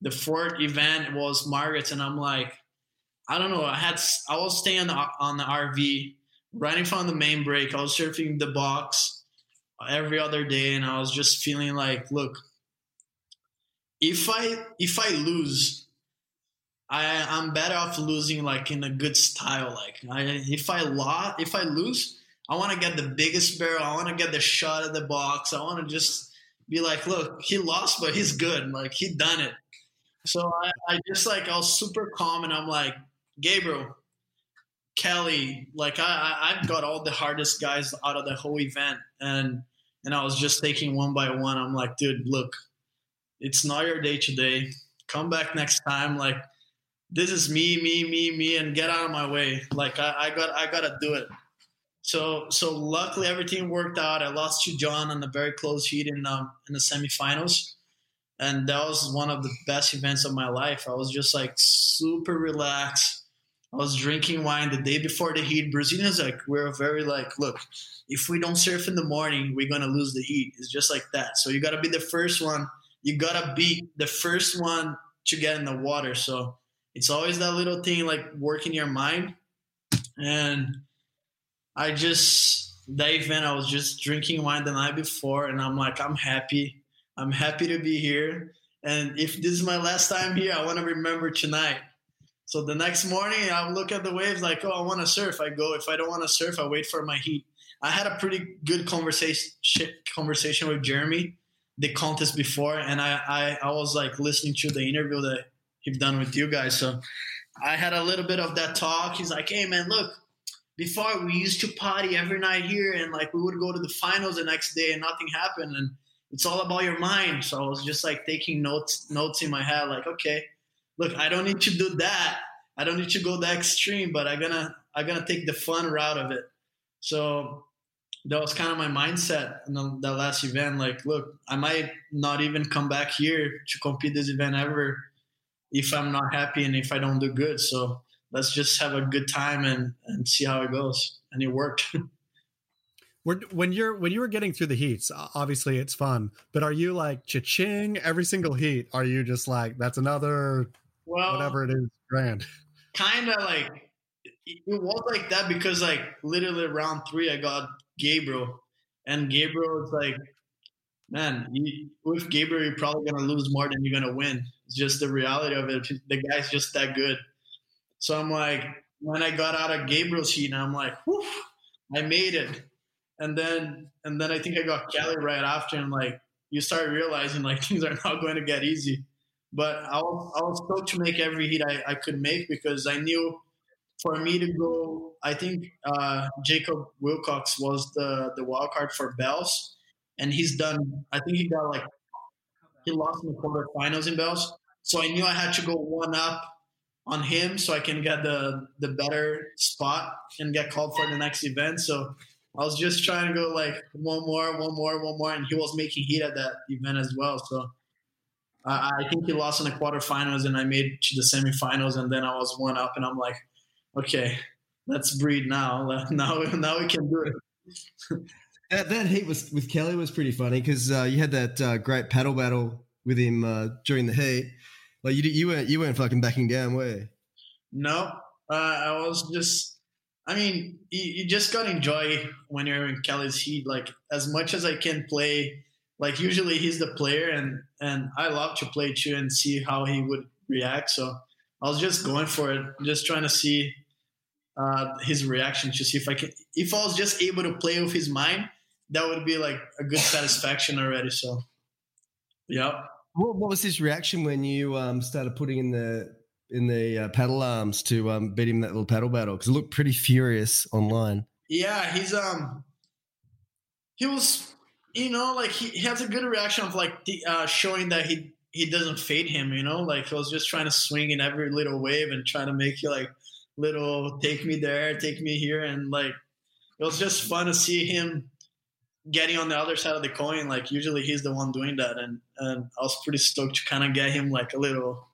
[SPEAKER 3] the fourth event was Margaret's, and I'm like, I don't know. I had I was staying on the, on the RV running from the main break. I was surfing the box every other day, and I was just feeling like, look, if I if I lose, I I'm better off losing like in a good style. Like I, if I lost, if I lose, I want to get the biggest barrel. I want to get the shot at the box. I want to just be like, look, he lost, but he's good. Like he done it. So I, I just like I was super calm, and I'm like, Gabriel, Kelly, like I, I've got all the hardest guys out of the whole event, and and I was just taking one by one. I'm like, dude, look, it's not your day today. Come back next time. Like this is me, me, me, me, and get out of my way. Like I, I got, I gotta do it. So, so luckily everything worked out. I lost to John on a very close heat in um, in the semifinals, and that was one of the best events of my life. I was just like super relaxed I was drinking wine the day before the heat. Brazilians like we're very like, look, if we don't surf in the morning, we're gonna lose the heat. It's just like that. So you gotta be the first one. You gotta be the first one to get in the water. So it's always that little thing like working your mind. And I just that event I was just drinking wine the night before and I'm like, I'm happy. I'm happy to be here. And if this is my last time here, I want to remember tonight so the next morning, I look at the waves like, oh, I want to surf. I go. If I don't want to surf, I wait for my heat. I had a pretty good conversation conversation with Jeremy the contest before, and I, I, I was like listening to the interview that he's done with you guys. So I had a little bit of that talk. He's like, hey man, look, before we used to party every night here, and like we would go to the finals the next day, and nothing happened, and it's all about your mind. So I was just like taking notes notes in my head, like, okay look, I don't need to do that. I don't need to go that extreme, but I'm gonna I'm gonna take the fun route of it. So that was kind of my mindset in the, the last event. Like, look, I might not even come back here to compete this event ever if I'm not happy and if I don't do good. So let's just have a good time and and see how it goes. And it worked.
[SPEAKER 4] when you're when you were getting through the heats, obviously it's fun. But are you like cha-ching every single heat? Are you just like that's another well, whatever it is, grand.
[SPEAKER 3] Kind of like it was like that because like literally round three, I got Gabriel, and Gabriel was like, man, you, with Gabriel, you're probably gonna lose more than you're gonna win. It's just the reality of it. The guy's just that good. So I'm like, when I got out of Gabriel's heat, and I'm like, whew, I made it. And then and then I think I got Kelly right after, and like you start realizing like things are not going to get easy. But I was, I was to make every hit I, I could make because I knew for me to go, I think uh, Jacob Willcox was the, the wild card for Bells. And he's done, I think he got like, he lost in the quarterfinals in Bells. So I knew I had to go one up on him so I can get the, the better spot and get called for the next event. So I was just trying to go like one more, one more, one more. And he was making heat at that event as well. So I, I think he lost in the quarterfinals, and I made to the semifinals, and then I was one up, and I'm like, okay, let's breathe now. Now, now we can do it.
[SPEAKER 2] that, that heat was with Kelly was pretty funny because uh, you had that uh, great paddle battle with him uh, during the heat. Like you, you weren't you weren't fucking backing down, were you?
[SPEAKER 3] No, uh, I was just. I mean, you, you just gotta enjoy when you're in Kelly's heat. Like as much as I can play like usually he's the player and and I love to play too and see how he would react. So I was just going for it, just trying to see uh, his reaction to see if I can if I was just able to play with his mind, that would be like a good satisfaction already. So, yep.
[SPEAKER 2] What, what was his reaction when you um, started putting in the in the uh, paddle arms to um, beat him that little paddle battle? Because it looked pretty furious online.
[SPEAKER 3] Yeah, he's um, he was, you know, like he, he has a good reaction of like the, uh, showing that he he doesn't fade him. You know, like he was just trying to swing in every little wave and trying to make you like little take me there, take me here, and like it was just fun to see him getting on the other side of the coin. Like usually he's the one doing that, and and I was pretty stoked to kind of get him like a little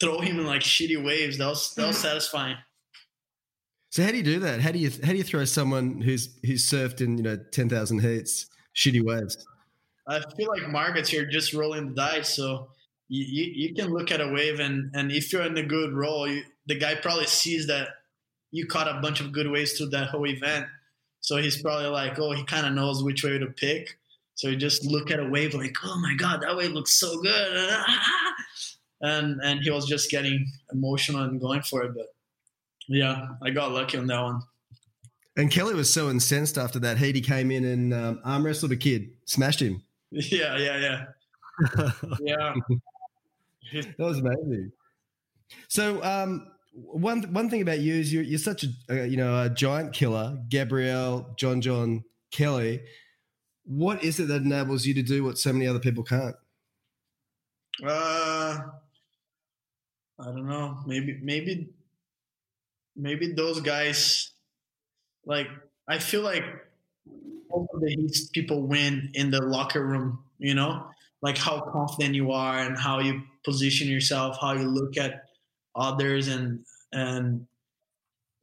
[SPEAKER 3] throw him in like shitty waves. That was that was satisfying.
[SPEAKER 2] So how do you do that? How do you how do you throw someone who's who's surfed in you know ten thousand heats shitty waves?
[SPEAKER 3] I feel like Margaret's here just rolling the dice, so you, you, you can look at a wave and and if you're in a good roll, you, the guy probably sees that you caught a bunch of good waves through that whole event, so he's probably like, oh, he kind of knows which way to pick. So you just look at a wave like, oh my god, that wave looks so good, and and he was just getting emotional and going for it, but yeah, I got lucky on that one.
[SPEAKER 2] And Kelly was so incensed after that heat. He came in and um, arm wrestled a kid, smashed him.
[SPEAKER 3] Yeah, yeah, yeah, yeah.
[SPEAKER 2] that was amazing. So, um, one one thing about you is you're, you're such a, a you know a giant killer, Gabriel, John John Kelly. What is it that enables you to do what so many other people can't?
[SPEAKER 3] Uh, I don't know. Maybe maybe maybe those guys like I feel like most of the people win in the locker room, you know, like how confident you are and how you position yourself, how you look at others and and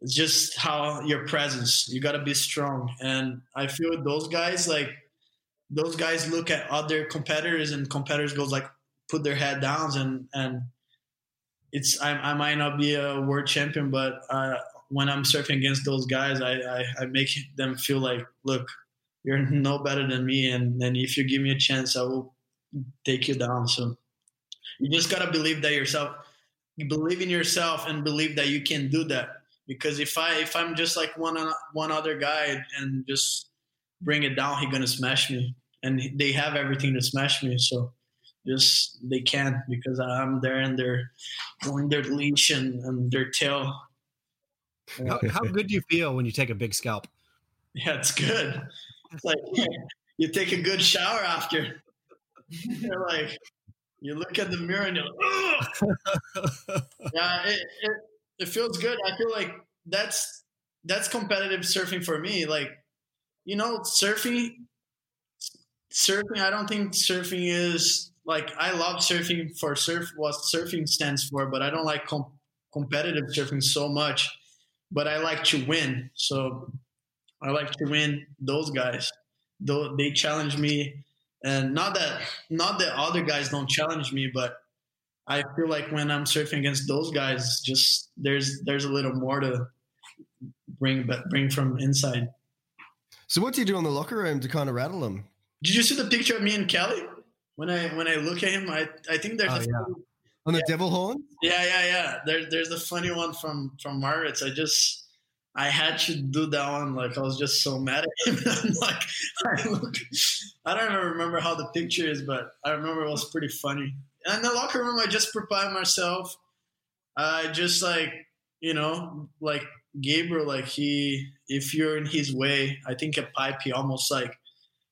[SPEAKER 3] just how your presence you got to be strong. And i feel those guys like those guys look at other competitors and competitors goes like put their head down and and it's I, I might not be a world champion but uh, when I'm surfing against those guys, I, I, I, make them feel like, look, you're no better than me, and and if you give me a chance, I will take you down. So you just gotta believe that yourself. You believe in yourself and believe that you can do that. Because if I if I'm just like one one other guy and just bring it down, he's gonna smash me, and they have everything to smash me. So just they can't because I'm there and they're going their leash and, and their tail
[SPEAKER 4] how, how good do you feel when you take a big scalp?
[SPEAKER 3] Yeah, it's good. It's like you take a good shower after. You're like, you look at the mirror and you're like, yeah, it, it, it feels good. I feel like that's that's competitive surfing for me. Like, you know, surfing, surfing. I don't think surfing is like I love surfing for surf what surfing stands for, but I don't like com- competitive surfing so much but I like to win. So I like to win those guys. Though they challenge me, and not that not that other guys don't challenge me, but I feel like when I'm surfing against those guys, just there's there's a little more to bring bring from inside.
[SPEAKER 2] So what do you do in the locker room to kind of rattle them?
[SPEAKER 3] Did you see the picture of me and Kelly? When I when I look at him, I I think there's
[SPEAKER 2] oh, a yeah on the yeah. devil horn.
[SPEAKER 3] Yeah, yeah, yeah. There, there's the funny one from from Margaret's. I just I had to do that one. Like I was just so mad at him. I'm like, I look, I don't even remember how the picture is, but I remember it was pretty funny. And in the locker room, I just prepared myself. I just like you know, like Gabriel, like he, if you're in his way, I think a pipe he almost like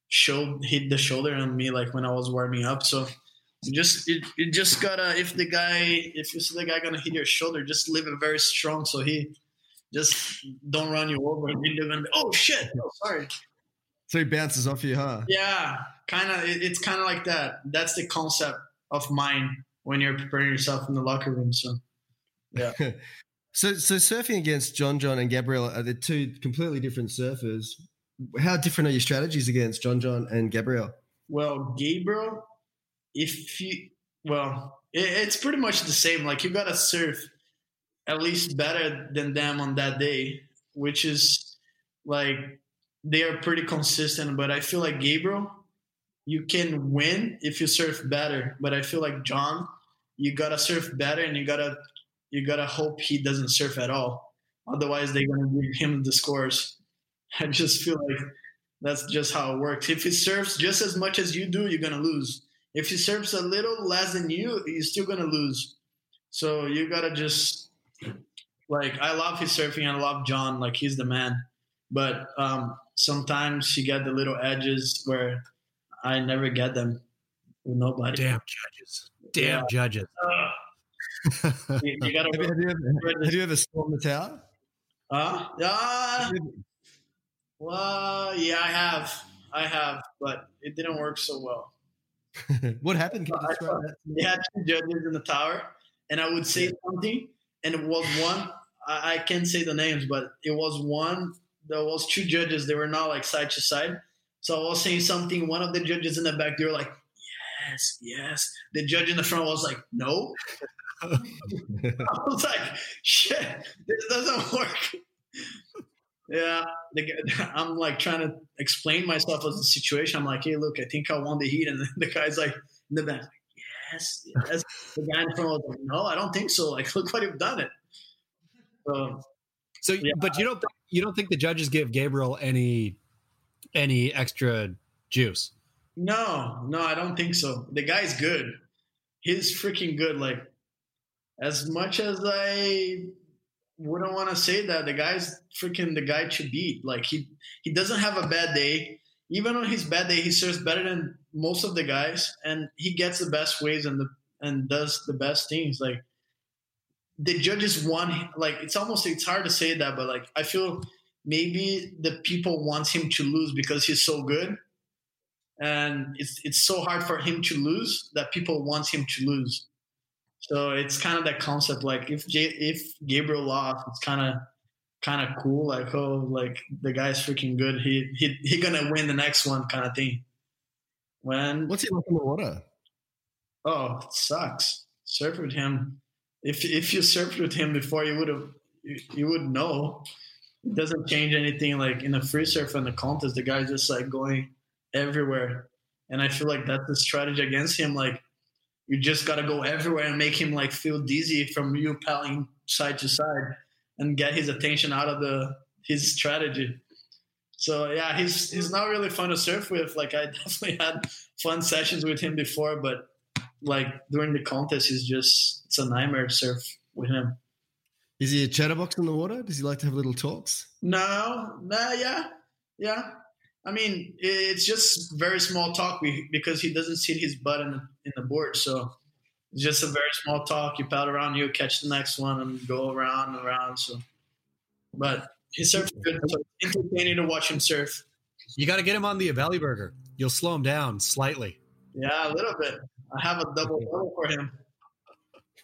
[SPEAKER 3] showed hit the shoulder on me like when I was warming up. So just you, you just gotta if the guy if you see the guy gonna hit your shoulder, just leave it very strong so he just don't run you over and you're gonna be oh shit oh, sorry.
[SPEAKER 2] So he bounces off you, huh?
[SPEAKER 3] Yeah, kind of. It, it's kind of like that. That's the concept of mine when you're preparing yourself in the locker room. So, yeah.
[SPEAKER 2] so, so surfing against John John and Gabriel are the two completely different surfers. How different are your strategies against John John and Gabriel?
[SPEAKER 3] Well, Gabriel if you well, it, it's pretty much the same. Like you gotta surf at least better than them on that day, which is like they are pretty consistent. But I feel like Gabriel, you can win if you surf better. But I feel like John, you gotta surf better, and you gotta you gotta hope he doesn't surf at all. Otherwise, they're gonna give him the scores. I just feel like That's just how it works. If he serves just as much as you do, you're gonna lose. If he serves a little less than you, you're still gonna lose. So you gotta just like I love his surfing. I love John. Like he's the man. But um, sometimes you get the little edges where I never get them with nobody.
[SPEAKER 4] Damn judges. Damn
[SPEAKER 3] Yeah.
[SPEAKER 4] judges.
[SPEAKER 3] Uh, you, you gotta.
[SPEAKER 2] Have you, have you ever, have you ever stormed the tower?
[SPEAKER 3] Huh? Yeah. Well, yeah, I have. I have, but it didn't work so well.
[SPEAKER 2] what happened? Can you
[SPEAKER 3] I
[SPEAKER 2] describe
[SPEAKER 3] thought- They had two judges in the tower, and I would say something, and it was one. I, I can't say the names, but it was one. There was two judges. They were not like side to side. So I was saying something. One of the judges in the back, they were like, "Yes, yes." The judge in the front was like, "No." I was like, "Shit, this doesn't work." Yeah, the, I'm like trying to explain myself as the situation. I'm like, "Hey, look, I think I won the heat," and the guy's like in the back, like, "Yes, yes." The guy in front was like, "No, I don't think so." Like, look what you've done it. So
[SPEAKER 4] So,
[SPEAKER 3] Yeah.
[SPEAKER 4] but you don't you don't think the judges give Gabriel any any extra juice?
[SPEAKER 3] no, no, I don't think so. The guy's good. He's freaking good. Like, as much as I wouldn't want to say that, the guy's freaking the guy to beat. Like, he he doesn't have a bad day. Even on his bad day, he serves better than most of the guys, and he gets the best waves and the and does the best things. Like the judges want like it's almost it's hard to say that, but like I feel maybe the people want him to lose because he's so good, and it's it's so hard for him to lose that people want him to lose. So it's kind of that concept. Like if J- if Gabriel lost, it's kind of kind of cool. Like oh, like the guy's freaking good. He he he gonna win the next one, kind of thing. When
[SPEAKER 2] What's he like in the water?
[SPEAKER 3] oh, it sucks. Surf with him. If if you surfed with him before, you would have you, you would know. It doesn't change anything. Like in the free surf and the contest, the guy's just like going everywhere, and I feel like that's the strategy against him. Like you just gotta go everywhere and make him like feel dizzy from you paddling side to side, and get his attention out of the his strategy. So yeah, he's he's not really fun to surf with. Like I definitely had fun sessions with him before, but like during the contest, he's just it's a nightmare to surf with him.
[SPEAKER 2] Is he a chatterbox in the water? Does he like to have little talks?
[SPEAKER 3] No, no, yeah, yeah. I mean, it's just very small talk be- because he doesn't sit his butt in the, in the board. So it's just a very small talk. You paddle around, you catch the next one, and go around and around. So, but he surfs good. So it's entertaining to watch him surf.
[SPEAKER 4] You got to get him on the belly burger. You'll slow him down slightly.
[SPEAKER 3] Yeah, a little bit. I have a double double for him.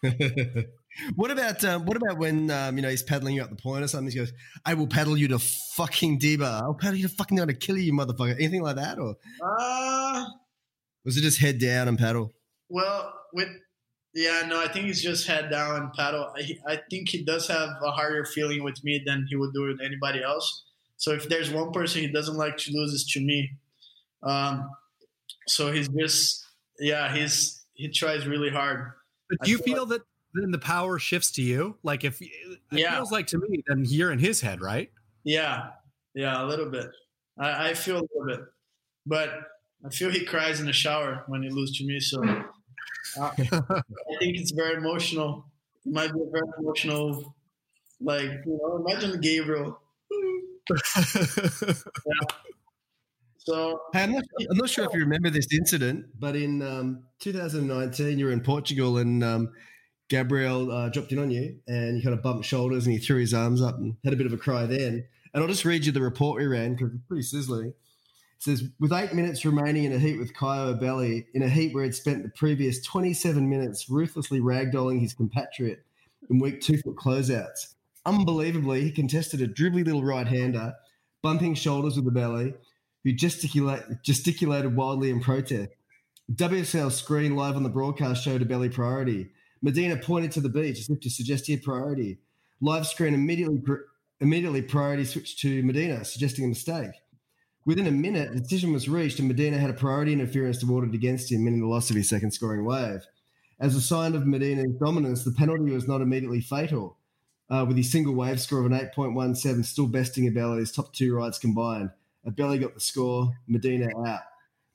[SPEAKER 2] what about um, what about when um, you know he's paddling you up the point or something? He goes, "I will paddle you to fucking Deba. I'll paddle you to fucking down to kill you, you motherfucker." Anything like that, or
[SPEAKER 3] Uh,
[SPEAKER 2] was it just head down and paddle?
[SPEAKER 3] Well, with yeah, no, I think he's just head down and paddle. I, I think he does have a harder feeling with me than he would do with anybody else. So if there's one person he doesn't like to lose, it's to me. Um, so he's just yeah, he's he tries really hard.
[SPEAKER 4] But do you
[SPEAKER 3] feel
[SPEAKER 4] feel that then the power shifts to you? Like if it
[SPEAKER 3] Yeah.
[SPEAKER 4] feels like to me, then you're in his head, right?
[SPEAKER 3] Yeah, yeah, a little bit. I, I feel a little bit, but I feel he cries in the shower when he loses to me. So uh, I think it's very emotional. It might be a very emotional, like you know, imagine Gabriel. yeah.
[SPEAKER 2] So I'm not, I'm not sure if you remember this incident, but in um, 2019, you were in Portugal and um, Gabriel uh, dropped in on you and you kind of bumped shoulders and he threw his arms up and had a bit of a cry then. And I'll just read you the report we ran because it's pretty sizzling. It says, with eight minutes remaining in a heat with Caio Ibelli, in a heat where he'd spent the previous 27 minutes ruthlessly ragdolling his compatriot in weak two foot closeouts. Unbelievably, he contested a dribbly little right hander, bumping shoulders with Ibelli, who gesticulate, gesticulated wildly in protest. WSL screen live on the broadcast showed Ibelli priority. Medina pointed to the beach as if to suggest he had priority. Live screen immediately immediately priority switched to Medina, suggesting a mistake. Within a minute, a decision was reached, and Medina had a priority interference awarded against him, meaning the loss of his second scoring wave. As a sign of Medina's dominance, the penalty was not immediately fatal, uh, with his single wave score of an 8.17 still besting Abel at his top two rides combined. Ibelli got the score, Medina out.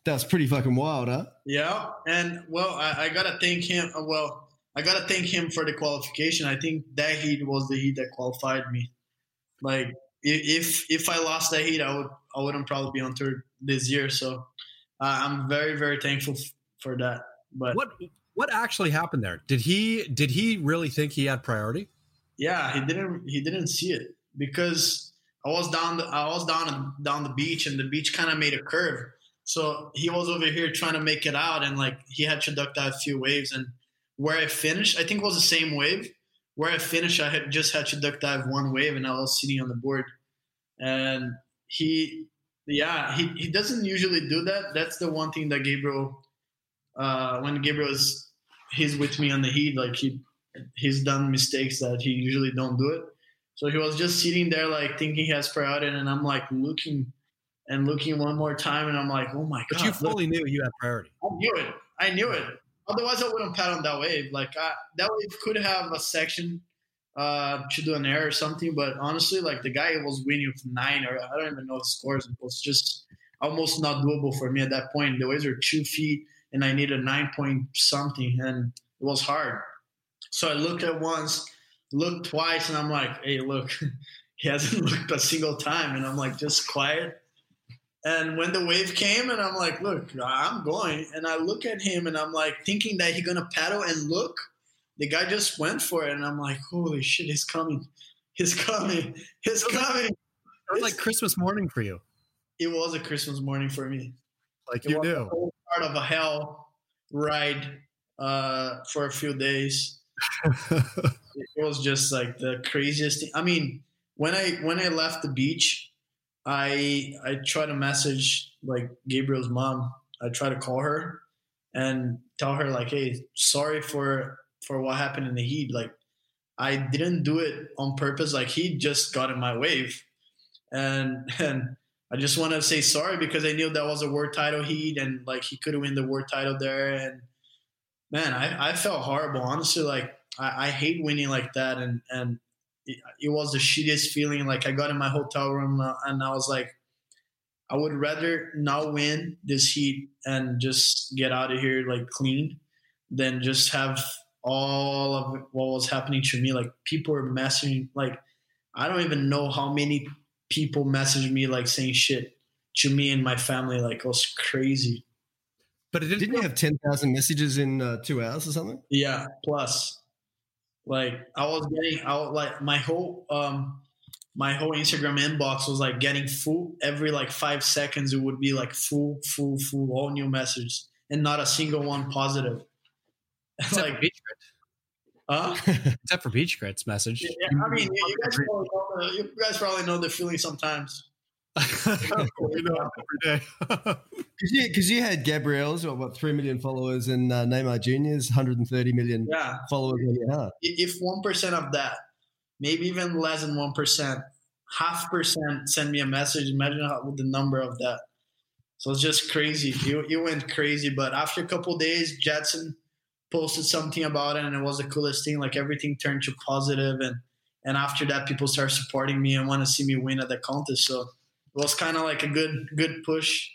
[SPEAKER 2] That was pretty fucking wild, huh?
[SPEAKER 3] Yeah, and well, I, I gotta thank him. uh, Well, I gotta thank him for the qualification. I think that heat was the heat that qualified me. Like, if if I lost that heat, I would I wouldn't probably be on tour this year. So, uh, I'm very very thankful f- for that. But
[SPEAKER 4] What what actually happened there? Did he did he really think he had priority?
[SPEAKER 3] yeah, he didn't he didn't see it because I was down the, I was down down the beach and the beach kind of made a curve. So he was over here trying to make it out and like he had to duck dive a few waves and where I finished, I think it was the same wave. Where I finished, I had just had to duck dive one wave and I was sitting on the board. And he, yeah, he, he doesn't usually do that. That's the one thing that Gabriel, uh, when Gabriel is he's with me on the heat, like he he's done mistakes that he usually don't do it. So he was just sitting there like thinking he has priority, and I'm like looking and looking one more time, and I'm like, oh my god!
[SPEAKER 4] But you
[SPEAKER 3] look,
[SPEAKER 4] fully knew you had priority.
[SPEAKER 3] I knew it, I knew it. Otherwise, I wouldn't pat on that wave. Like I, that wave could have a section uh, to do an air or something, but honestly, like the guy was winning with nine, or I don't even know the scores. It was just almost not doable for me at that point. The waves were two feet, and I needed nine point something, and it was hard. So I looked at once, looked twice, and I'm like, hey, look, he hasn't looked a single time. And I'm like, just quiet. And when the wave came, and I'm like, look, I'm going. And I look at him, and I'm like, thinking that he's going to paddle and look. The guy just went for it. And I'm like, holy shit, he's coming. He's coming. He's coming.
[SPEAKER 4] It was like Christmas morning for you.
[SPEAKER 3] It was a Christmas morning for me.
[SPEAKER 4] Like
[SPEAKER 3] It
[SPEAKER 4] you knew.
[SPEAKER 3] part of a hell ride uh, for a few days. it was just like the craziest thing. I mean, when I when I left the beach, I I tried to message like Gabriel's mom. I try to call her and tell her like, "Hey, sorry for for what happened in the heat. Like, I didn't do it on purpose. Like, he just got in my wave, and and I just want to say sorry because I knew that was a world title heat, and like he could win the world title there. And man, I I felt horrible. Honestly, like I, I hate winning like that, and and it, it was the shittiest feeling. Like I got in my hotel room uh, and I was like, I would rather not win this heat and just get out of here like clean than just have all of what was happening to me. Like people were messaging, like I don't even know how many people messaged me like saying shit to me and my family. Like it was crazy.
[SPEAKER 4] But it didn't.
[SPEAKER 2] Didn't you have 10,000 messages in uh, two hours or something?
[SPEAKER 3] Yeah, plus, like I was getting, I was, like my whole, um, my whole Instagram inbox was like getting full every like five seconds. It would be like full, full, full, all new messages, and not a single one positive.
[SPEAKER 4] except, for
[SPEAKER 3] like,
[SPEAKER 4] beach
[SPEAKER 3] huh?
[SPEAKER 4] grits, except for beach grits message.
[SPEAKER 3] Yeah, I mean, you, you guys probably know the, you guys probably know the feeling sometimes.
[SPEAKER 4] We know every day.
[SPEAKER 2] Because you, 'cause you had Gabriel's, what, what, 3 million followers, and uh, Neymar Jr.'s 130 million
[SPEAKER 3] Yeah,
[SPEAKER 2] followers on your heart.
[SPEAKER 3] if one percent of that, maybe even less than one percent, half percent send me a message. Imagine how, with the number of that. So it's just crazy. You, it went crazy. But after a couple days, Jetson posted something about it, and it was the coolest thing. Like everything turned to positive, and and after that, people started supporting me and want to see me win at the contest. So it was kind of like a good good push,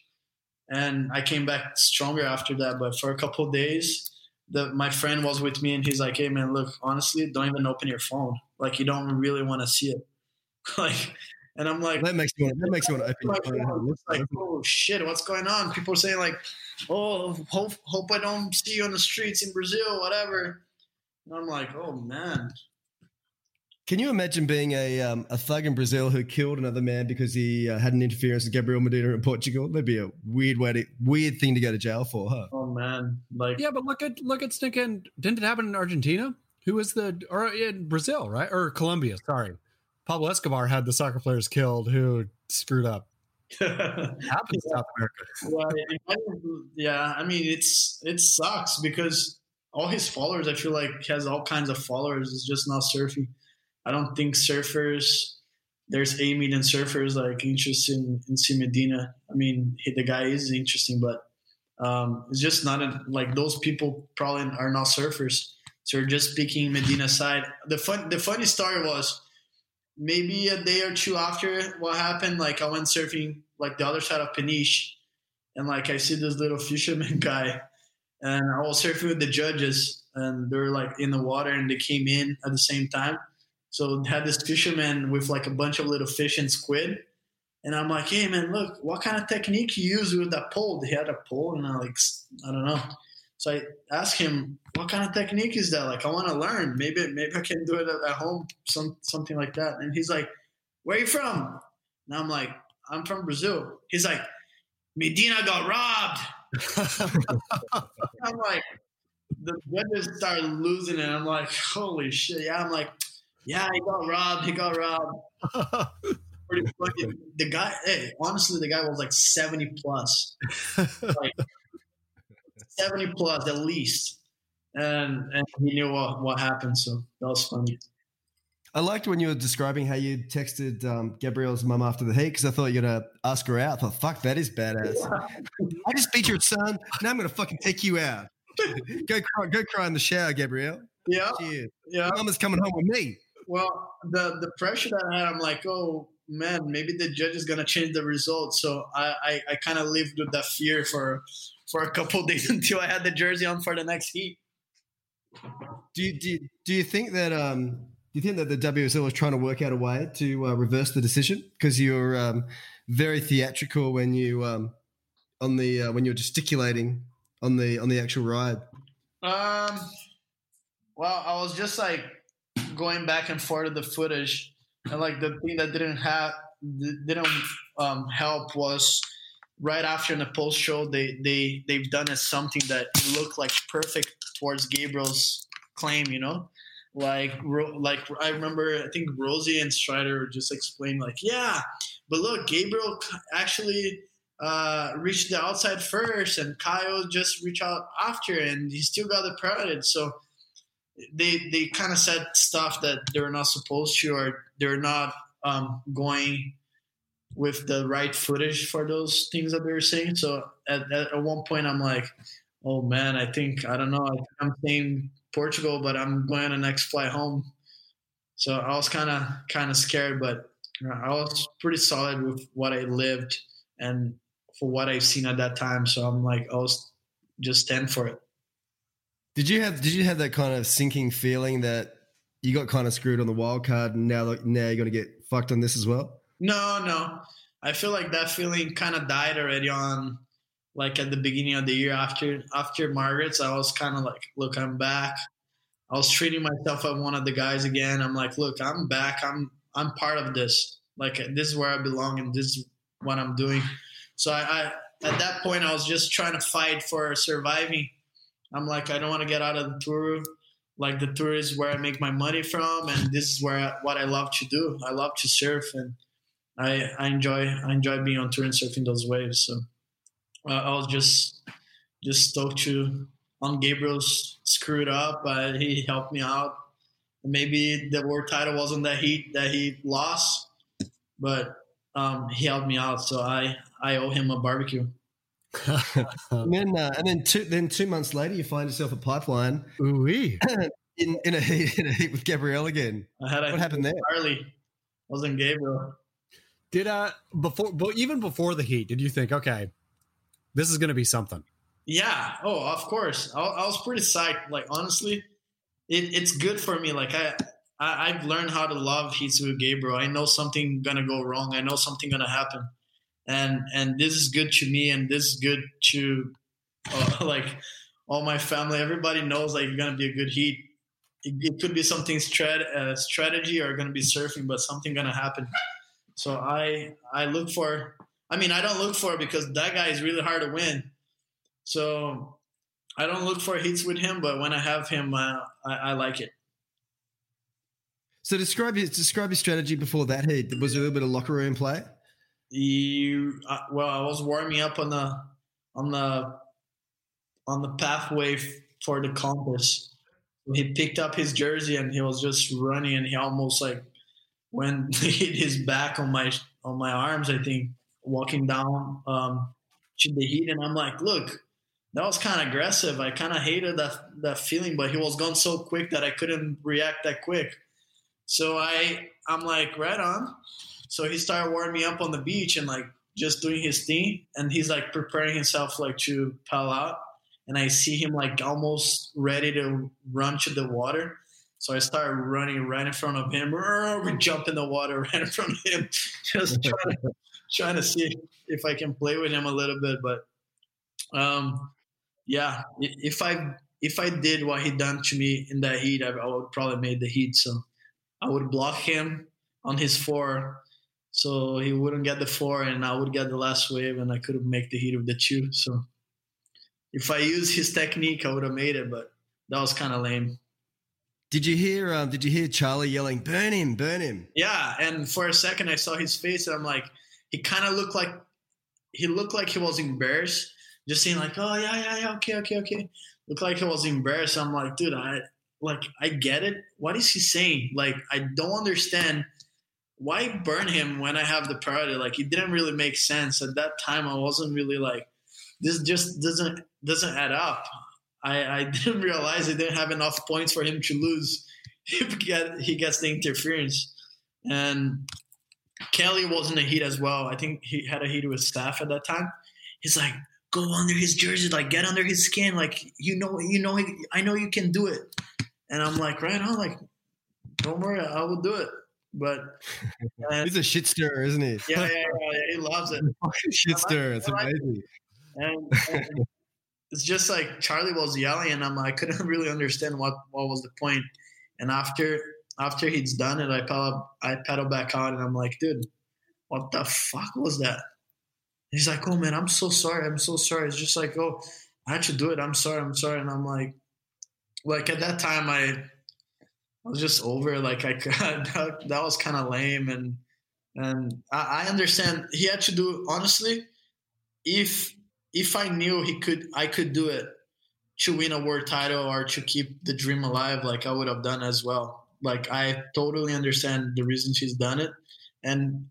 [SPEAKER 3] and I came back stronger after that. But for a couple days, the my friend was with me and he's like, "Hey man, look, honestly, don't even open your phone. Like you don't really want to see it." like, and I'm like,
[SPEAKER 2] That makes me want, that makes to open
[SPEAKER 3] like,
[SPEAKER 2] phone and have a look.
[SPEAKER 3] it's like, oh shit, what's going on? People are saying like, "Oh, hope hope I don't see you on the streets in Brazil, whatever." And I'm like, "Oh man,
[SPEAKER 2] Can you imagine being a um, a thug in Brazil who killed another man because he uh, had an interference with Gabriel Medina in Portugal? That'd be a weird way to weird thing to go to jail for, huh?
[SPEAKER 3] oh man!" Like,
[SPEAKER 4] yeah, but look at look at stinking. Didn't it happen in Argentina? Who was the or in Brazil, right? Or Colombia? Sorry, Pablo Escobar had the soccer players killed who screwed up. It happens in South America.
[SPEAKER 3] Well, yeah, I mean it's it sucks because all his followers, I feel like, he has all kinds of followers. It's just not surfing. I don't think surfers. There's a million surfers like interested in, in C Medina. I mean, he, the guy is interesting, but um, it's just not a, like those people probably are not surfers. So you're just picking Medina side. The fun, the funny story was maybe a day or two after what happened, like I went surfing like the other side of Peniche, and like I see this little fisherman guy, and I was surfing with the judges, and they're like in the water, and they came in at the same time. So had this fisherman with like a bunch of little fish and squid, and I'm like, hey man, look, what kind of technique you use with that pole? He had a pole, and I like, I don't know. So I asked him, what kind of technique is that? Like, I want to learn. Maybe, maybe I can do it at home, some something like that. And he's like, where are you from? And I'm like, I'm from Brazil. He's like, Medina got robbed. I'm like, the judges started losing it. I'm like, holy shit. Yeah, I'm like, yeah, he got robbed. He got robbed. The guy, hey, honestly, the guy was like 70 plus. Like 70 plus at least. And, and he knew what, what happened. So that was funny.
[SPEAKER 2] I liked when you were describing how you texted um, Gabriel's mum after the heat because I thought you were going to ask her out. I thought, fuck, that is badass. I just beat your son. Now I'm going to fucking take you out. go cry, go cry in the shower, Gabriel.
[SPEAKER 3] Yeah.
[SPEAKER 2] Cheers.
[SPEAKER 3] Yeah.
[SPEAKER 2] Mama's coming home with me.
[SPEAKER 3] Well, the the pressure that I had, I'm like, oh man, maybe the judge is gonna change the result. So I I, I kind of lived with that fear for for a couple days until I had the jersey on for the next heat.
[SPEAKER 2] Do you do you, do you think that um do you think that the WSL was trying to work out a way to uh, reverse the decision because you're um, very theatrical when you um, on the uh, when you're gesticulating on the on the actual ride?
[SPEAKER 3] Um, well, I was just like going back and forth of the footage, and like the thing that didn't have didn't um, help was right after in the post show they they they've done as something that looked like perfect towards Gabriel's claim, you know. Like, like I remember, I think Rosy and Strider just explained, like, yeah, but look, Gabriel actually uh, reached the outside first, and Caio just reached out after, and he still got the priority. So they they kind of said stuff that they're not supposed to, or they're not um, going with the right footage for those things that they were saying. So at, at one point, I'm like, oh man, I think I don't know. I am saying Portugal, but I'm going on the next flight home. So I was kind of kind of scared, but I was pretty solid with what I lived and for what I've seen at that time. So I'm like, I'll just stand for it.
[SPEAKER 2] Did you have Did you have that kind of sinking feeling that you got kind of screwed on the wild card, and now now you're going to get fucked on this as well?
[SPEAKER 3] No, no. I feel like that feeling kind of died already on like at the beginning of the year after after Margaret's. I was kind of like, look, I'm back. I was treating myself as one of the guys again. I'm like, look, I'm back. I'm I'm part of this. Like this is where I belong, and this is what I'm doing. So I, I at that point I was just trying to fight for surviving. I'm like, I don't want to get out of the tour. Like the tour is where I make my money from, and this is where I, what I love to do. I love to surf, and I, I enjoy I enjoy being on tour and surfing those waves. So uh, I was just just stoked to on Gabriel's screwed up, but he helped me out. Maybe the world title wasn't that he that he lost, but um, he helped me out. So I I owe him a barbecue.
[SPEAKER 2] And then uh, and then two then two months later, you find yourself a pipeline.
[SPEAKER 4] Ooh
[SPEAKER 2] in in a heat in a heat with Gabriel again.
[SPEAKER 3] I had a
[SPEAKER 2] what happened there?
[SPEAKER 3] Charlie wasn't Gabriel.
[SPEAKER 4] Did uh before but even before the heat, did you think okay, this is going to be something?
[SPEAKER 3] Yeah. Oh, of course. I, I was pretty psyched. Like honestly, it, it's good for me. Like I, I I've learned how to love Hitsu Gabriel. I know something gonna go wrong. I know something gonna happen, and and this is good to me, and this is good to uh, like all my family. Everybody knows like you're gonna be a good heat. It, it could be something strat, uh, strategy or gonna be surfing, but something gonna happen. So I I look for. I mean, I don't look for because that guy is really hard to win. So I don't look for hits with him, but when I have him, uh, I, I, like it.
[SPEAKER 2] So describe his describe his strategy before that. He was a little bit of locker room play.
[SPEAKER 3] You uh, well, I was warming up on the on the on the pathway for the compass. He picked up his jersey and he was just running, and he almost like when he hit his back on my on my arms. I think walking down um, to the heat, and I'm like, look, that was kind of aggressive. I kind of hated that that feeling, but he was gone so quick that I couldn't react that quick. So I I'm like right on. So he started warming me up on the beach and like just doing his thing, and he's like preparing himself like to paddle out. And I see him like almost ready to run to the water. So I started running right in front of him. We jump in the water right in front of him, just trying to, trying to see if I can play with him a little bit. But um, yeah, if I if I did what he done to me in that heat, I, I would probably made the heat. So I would block him on his four, so he wouldn't get the four, and I would get the last wave, and I could have made the heat of the two. So if I used his technique, I would have made it, but that was kind of lame.
[SPEAKER 2] Did you hear? Um, did you hear Charlie yelling, "Burn him! Burn him!"
[SPEAKER 3] Yeah, and for a second I saw his face, and I'm like, he kind of looked like he looked like he was embarrassed, just saying like, "Oh yeah, yeah, yeah, okay, okay, okay." Looked like he was embarrassed. I'm like, dude, I like I get it. What is he saying? Like I don't understand why burn him when I have the priority. Like it didn't really make sense at that time. I wasn't really like this. Just doesn't doesn't add up. I, I didn't realize I didn't have enough points for him to lose if he, get, he gets the interference. And Kelly wasn't a heat as well. I think he had a heat with staff at that time. He's like, go under his jersey, like get under his skin, like you know, you know, I know you can do it. And I'm like, right on, like, don't worry, I will do it. But
[SPEAKER 2] and, he's a shit stirrer, isn't he?
[SPEAKER 3] Yeah, yeah, yeah, he loves it.
[SPEAKER 2] shit stirrer, it's amazing.
[SPEAKER 3] And, and, it's just like Charlie was yelling, and I'm I couldn't really understand what what was the point. And after after he's done it, I pedal I pedal back out, and I'm like, dude, what the fuck was that? He's like, oh man, I'm so sorry, I'm so sorry. It's just like, oh, I had to do it. I'm sorry, I'm sorry. And I'm like, like at that time, I I was just over. Like I that, that was kind of lame, and and I, I understand he had to do honestly. If if I knew he could, I could do it to win a world title or to keep the dream alive, like I would have done as well. Like I totally understand the reason she's done it, and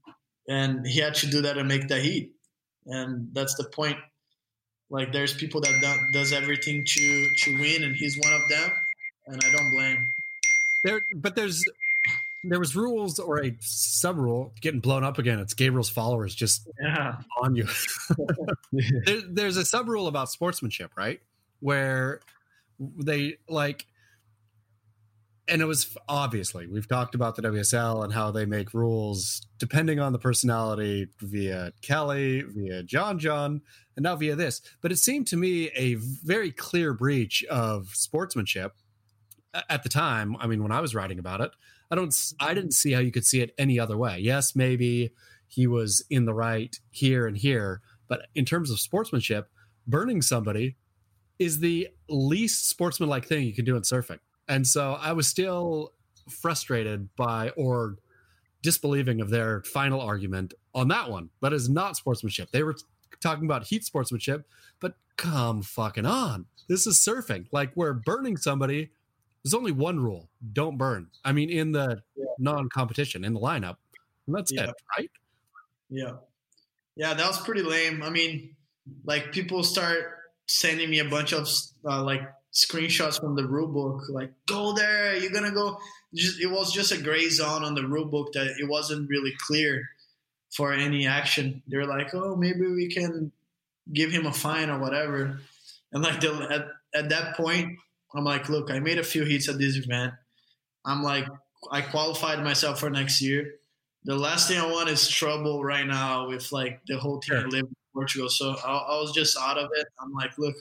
[SPEAKER 3] and he had to do that and make the heat, and that's the point. Like there's people that do, does everything to to win, and he's one of them, and I don't blame.
[SPEAKER 4] There, but there's there was rules or a sub rule getting blown up again. It's Gabriel's followers just
[SPEAKER 3] yeah.
[SPEAKER 4] on you. there, there's a sub rule about sportsmanship, right? Where they like, and it was obviously we've talked about the WSL and how they make rules depending on the personality via Kelly, via John John, and now via this. But it seemed to me a very clear breach of sportsmanship at the time. I mean, when I was writing about it I don't I didn't see how you could see it any other way. Yes, maybe he was in the right here and here, but in terms of sportsmanship, burning somebody is the least sportsmanlike thing you can do in surfing. And so I was still frustrated by or disbelieving of their final argument on that one. That is not sportsmanship. They were talking about heat sportsmanship, but come fucking on. This is surfing. Like we're burning somebody there's only one rule: don't burn. I mean, in the yeah. non-competition in the lineup, and that's yeah. it, right?
[SPEAKER 3] Yeah, yeah, that was pretty lame. I mean, like people start sending me a bunch of uh, like screenshots from the rule book, like go there, you're gonna go. Just, it was just a gray zone on the rule book that it wasn't really clear for any action. They're like, oh, maybe we can give him a fine or whatever. And like at, at that point, I'm like, look, I made a few hits at this event. I'm like, I qualified myself for next year. The last thing I want is trouble right now with like the whole team sure. live in Portugal. So I, I, was just out of it. I'm like, look,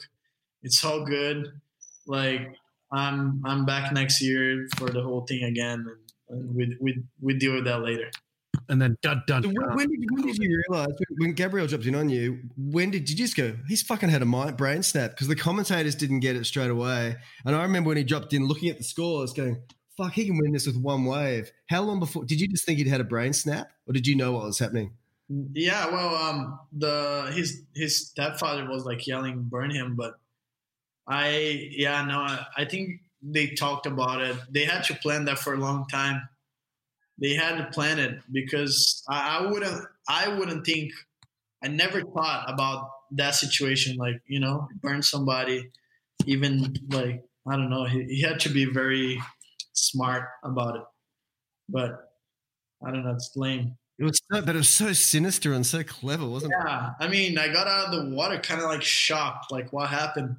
[SPEAKER 3] it's all good. Like I'm I'm back next year for the whole thing again, and, and we we we deal with that later
[SPEAKER 4] and then dun dun. dun.
[SPEAKER 2] When, did, when did you realize when Gabriel dropped in on you? When did, did you just go? He's fucking had a mind brain snap because the commentators didn't get it straight away. And I remember when he dropped in, looking at the scores, going, "Fuck, he can win this with one wave." How long before did you just think he'd had a brain snap, or did you know what was happening?
[SPEAKER 3] Yeah, well, um, the his his stepfather was like yelling, "Burn him!" But I, yeah, no, I, I think they talked about it. They had to plan that for a long time they had to plan it because I, I wouldn't I wouldn't think I never thought about that situation like you know burn somebody even like I don't know he, he had to be very smart about it but I don't know. It's lame.
[SPEAKER 2] It was so, but it was so sinister and so clever, wasn't
[SPEAKER 3] yeah, it? Yeah, I mean, I got out of the water kind of like shocked, like what happened,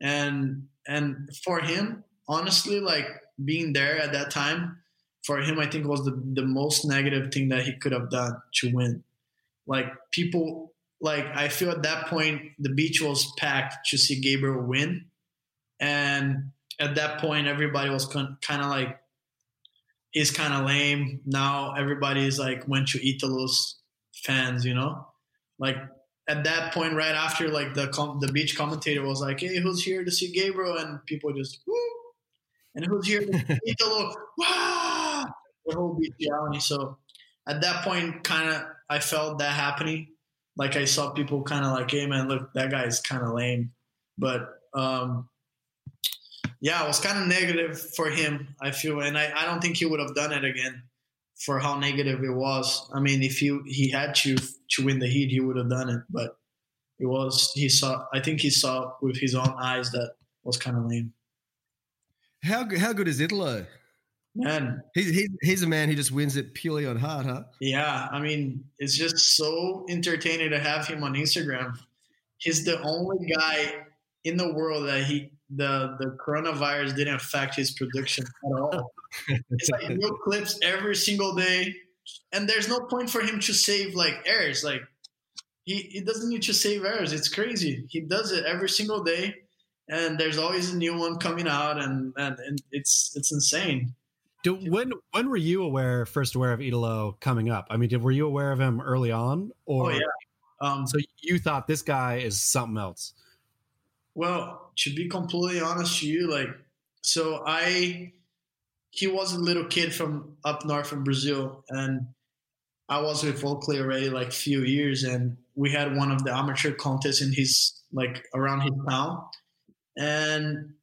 [SPEAKER 3] and and for him, honestly, like being there at that time, for him, I think was the the most negative thing that he could have done to win. Like people, like I feel at that point the beach was packed to see Gabriel win, and at that point everybody was kind of like he's kind of lame. Now everybody's like went to Italo's fans, you know, like at that point, right after like the com- the beach commentator was like, "Hey, who's here to see Gabriel?" and people just woo, and who's here to see Italo? Wow, the whole yelling. So at that point, kind of I felt that happening. Like I saw people kind of like, "Hey, man, look, that guy's kind of lame," but um, yeah, it was kind of negative for him. I feel, and I, I don't think he would have done it again for how negative it was. I mean, if he he had to to win the heat, he would have done it. But it was he saw. I think he saw with his own eyes that was kind of lame.
[SPEAKER 2] How how good is Italo?
[SPEAKER 3] Man,
[SPEAKER 2] he's, he's he's a man who just wins it purely on heart, huh?
[SPEAKER 3] Yeah, I mean, it's just so entertaining to have him on Instagram. He's the only guy in the world that he the the coronavirus didn't affect his production at all. it's like new clips every single day, and there's no point for him to save like errors. Like he, he doesn't need to save errors. It's crazy. He does it every single day, and there's always a new one coming out, and and, and it's it's insane.
[SPEAKER 4] Do, when when were you aware first aware of Italo coming up? I mean, did, were you aware of him early on, or
[SPEAKER 3] oh, yeah. Um,
[SPEAKER 4] so you thought this guy is something else?
[SPEAKER 3] Well, to be completely honest to you, like, so I, he was a little kid from up north in Brazil, and I was with Oakley already like few years, and we had one of the amateur contests in his like around his town, and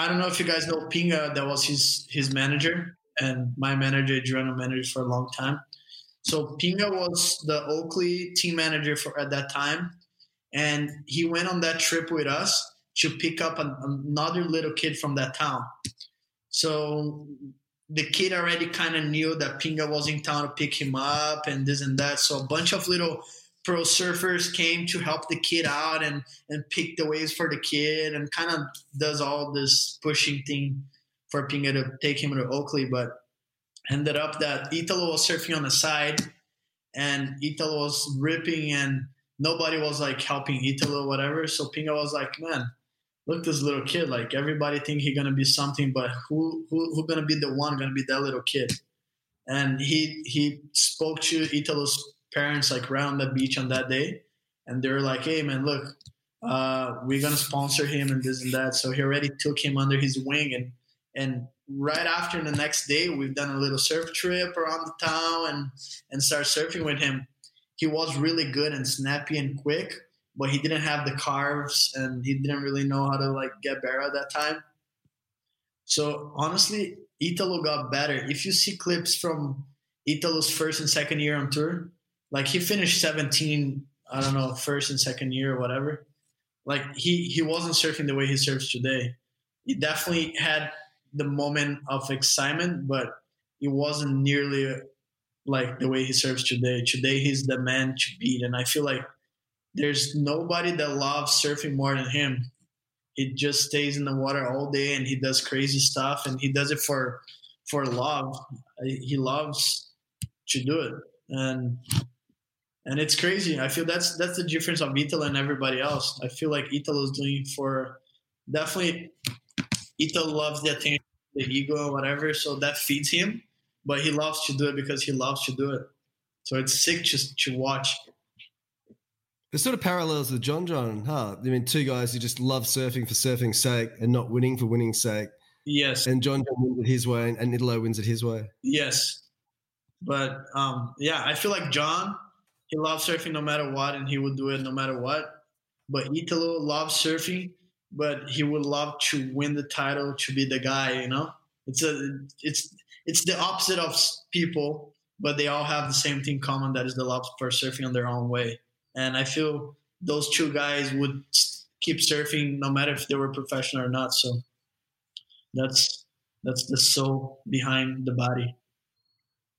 [SPEAKER 3] I don't know if you guys know Pinga, that was his his manager, and my manager, Adriano, manager for a long time. So Pinga was the Oakley team manager for at that time, and he went on that trip with us to pick up an, another little kid from that town. So the kid already kind of knew that Pinga was in town to pick him up and this and that. So a bunch of little pro surfers came to help the kid out and and pick the waves for the kid and kind of does all this pushing thing for Pinga to take him to Oakley. But ended up that Italo was surfing on the side and Italo was ripping and nobody was like helping Italo or whatever. So Pinga was like, man, look this little kid. Like everybody think he gonna be something, but who who who gonna be the one gonna be that little kid? And he he spoke to Italo's parents like on the beach on that day, and they were like, hey man, look, uh, we're gonna sponsor him and this and that. So he already took him under his wing and and right after the next day we've done a little surf trip around the town and and start surfing with him he was really good and snappy and quick, but he didn't have the carves and he didn't really know how to like get better at that time. So honestly, Italo got better. If you see clips from Italo's first and second year on tour, like he finished 17, I don't know, first and second year or whatever. Like he he wasn't surfing the way he surfs today. He definitely had the moment of excitement, but it wasn't nearly like the way he serves today. Today he's the man to beat, and I feel like there's nobody that loves surfing more than him. He just stays in the water all day and he does crazy stuff, and he does it for for love. He loves to do it, and and it's crazy. I feel that's that's the difference of Italo and everybody else. I feel like Italo is doing for definitely. Italo loves the attention, the ego, whatever, so that feeds him but he loves to do it because he loves to do it. So it's sick just to watch.
[SPEAKER 2] There's sort of parallels with John John, huh? I mean, two guys who just love surfing for surfing's sake and not winning for winning's sake.
[SPEAKER 3] Yes.
[SPEAKER 2] And John John wins it his way, and Italo wins it his way.
[SPEAKER 3] Yes. But um, yeah, I feel like John, he loves surfing no matter what, and he would do it no matter what. But Italo loves surfing, but he would love to win the title to be the guy. You know, it's a it's it's the opposite of people, but they all have the same thing common that is the love for surfing on their own way. And I feel those two guys would keep surfing no matter if they were professional or not. So that's that's the soul behind the body.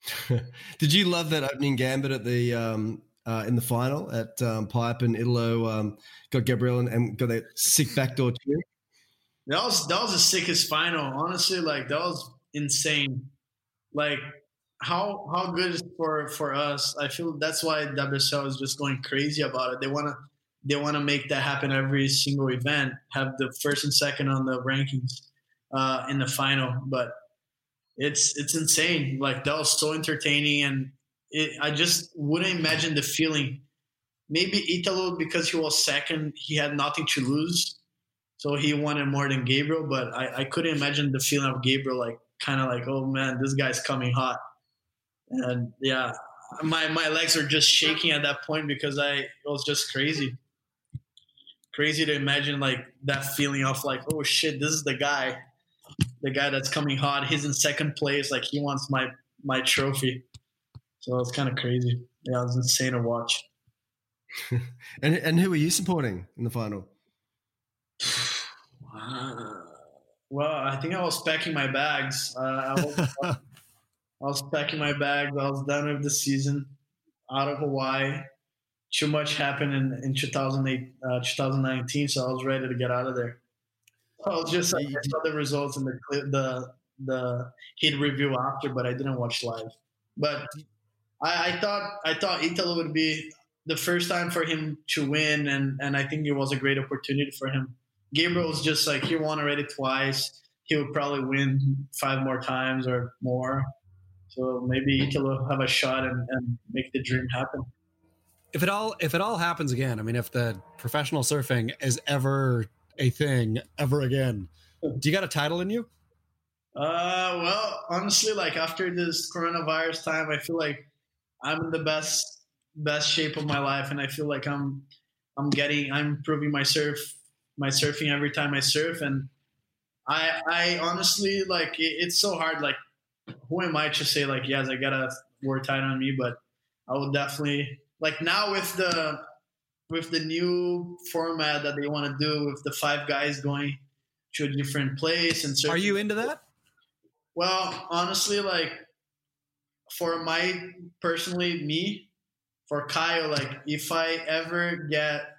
[SPEAKER 2] Did you love that opening gambit at the um, uh, in the final at um, Pipe and Italo um, got Gabriel and, and, got that sick backdoor cheer?
[SPEAKER 3] That was that was the sickest final. Honestly, like that was insane. Like how how good is for for us? I feel that's why WSL is just going crazy about it. They want to they want to make that happen every single event. Have the first and second on the rankings uh, in the final, but it's it's insane. Like that was so entertaining, and it, I just wouldn't imagine the feeling. Maybe Italo because he was second, he had nothing to lose, so he wanted more than Gabriel. But I, I couldn't imagine the feeling of Gabriel, like kind of like, oh man, this guy's coming hot, and yeah, my my legs are just shaking at that point because I it was just crazy crazy to imagine like that feeling of like, oh shit, this is the guy, the guy that's coming hot. He's in second place. Like he wants my my trophy. So it's kind of crazy. Yeah, it was insane to watch.
[SPEAKER 2] and and who are you supporting in the final? Wow.
[SPEAKER 3] Well, I think I was packing my bags. Uh, I, was, I was packing my bags. I was done with the season out of Hawaii too much happened in, in 2008, uh, 2019, so I was ready to get out of there. I was just like, I saw the results and the the the hit review after, but I didn't watch live. But I, I thought I thought Italo would be the first time for him to win, and and I think it was a great opportunity for him. Gabriel was just like he won already twice. He would probably win five more times or more. So maybe Italo have a shot and, and make the dream happen
[SPEAKER 4] if it all if it all happens again, I mean, if the professional surfing is ever a thing ever again, do you got a title in you?
[SPEAKER 3] Uh, well, honestly, like after this coronavirus time, I feel like I'm in the best best shape of my life, and I feel like I'm I'm getting I'm improving my surf my surfing every time I surf, and I I honestly like it, it's so hard. Like, who am I to say like yes, I got a word tied on me, but I will definitely like now with the with the new format that they want to do with the five guys going to a different place and so
[SPEAKER 4] are you into that
[SPEAKER 3] well honestly like for my personally me for kyle like if i ever get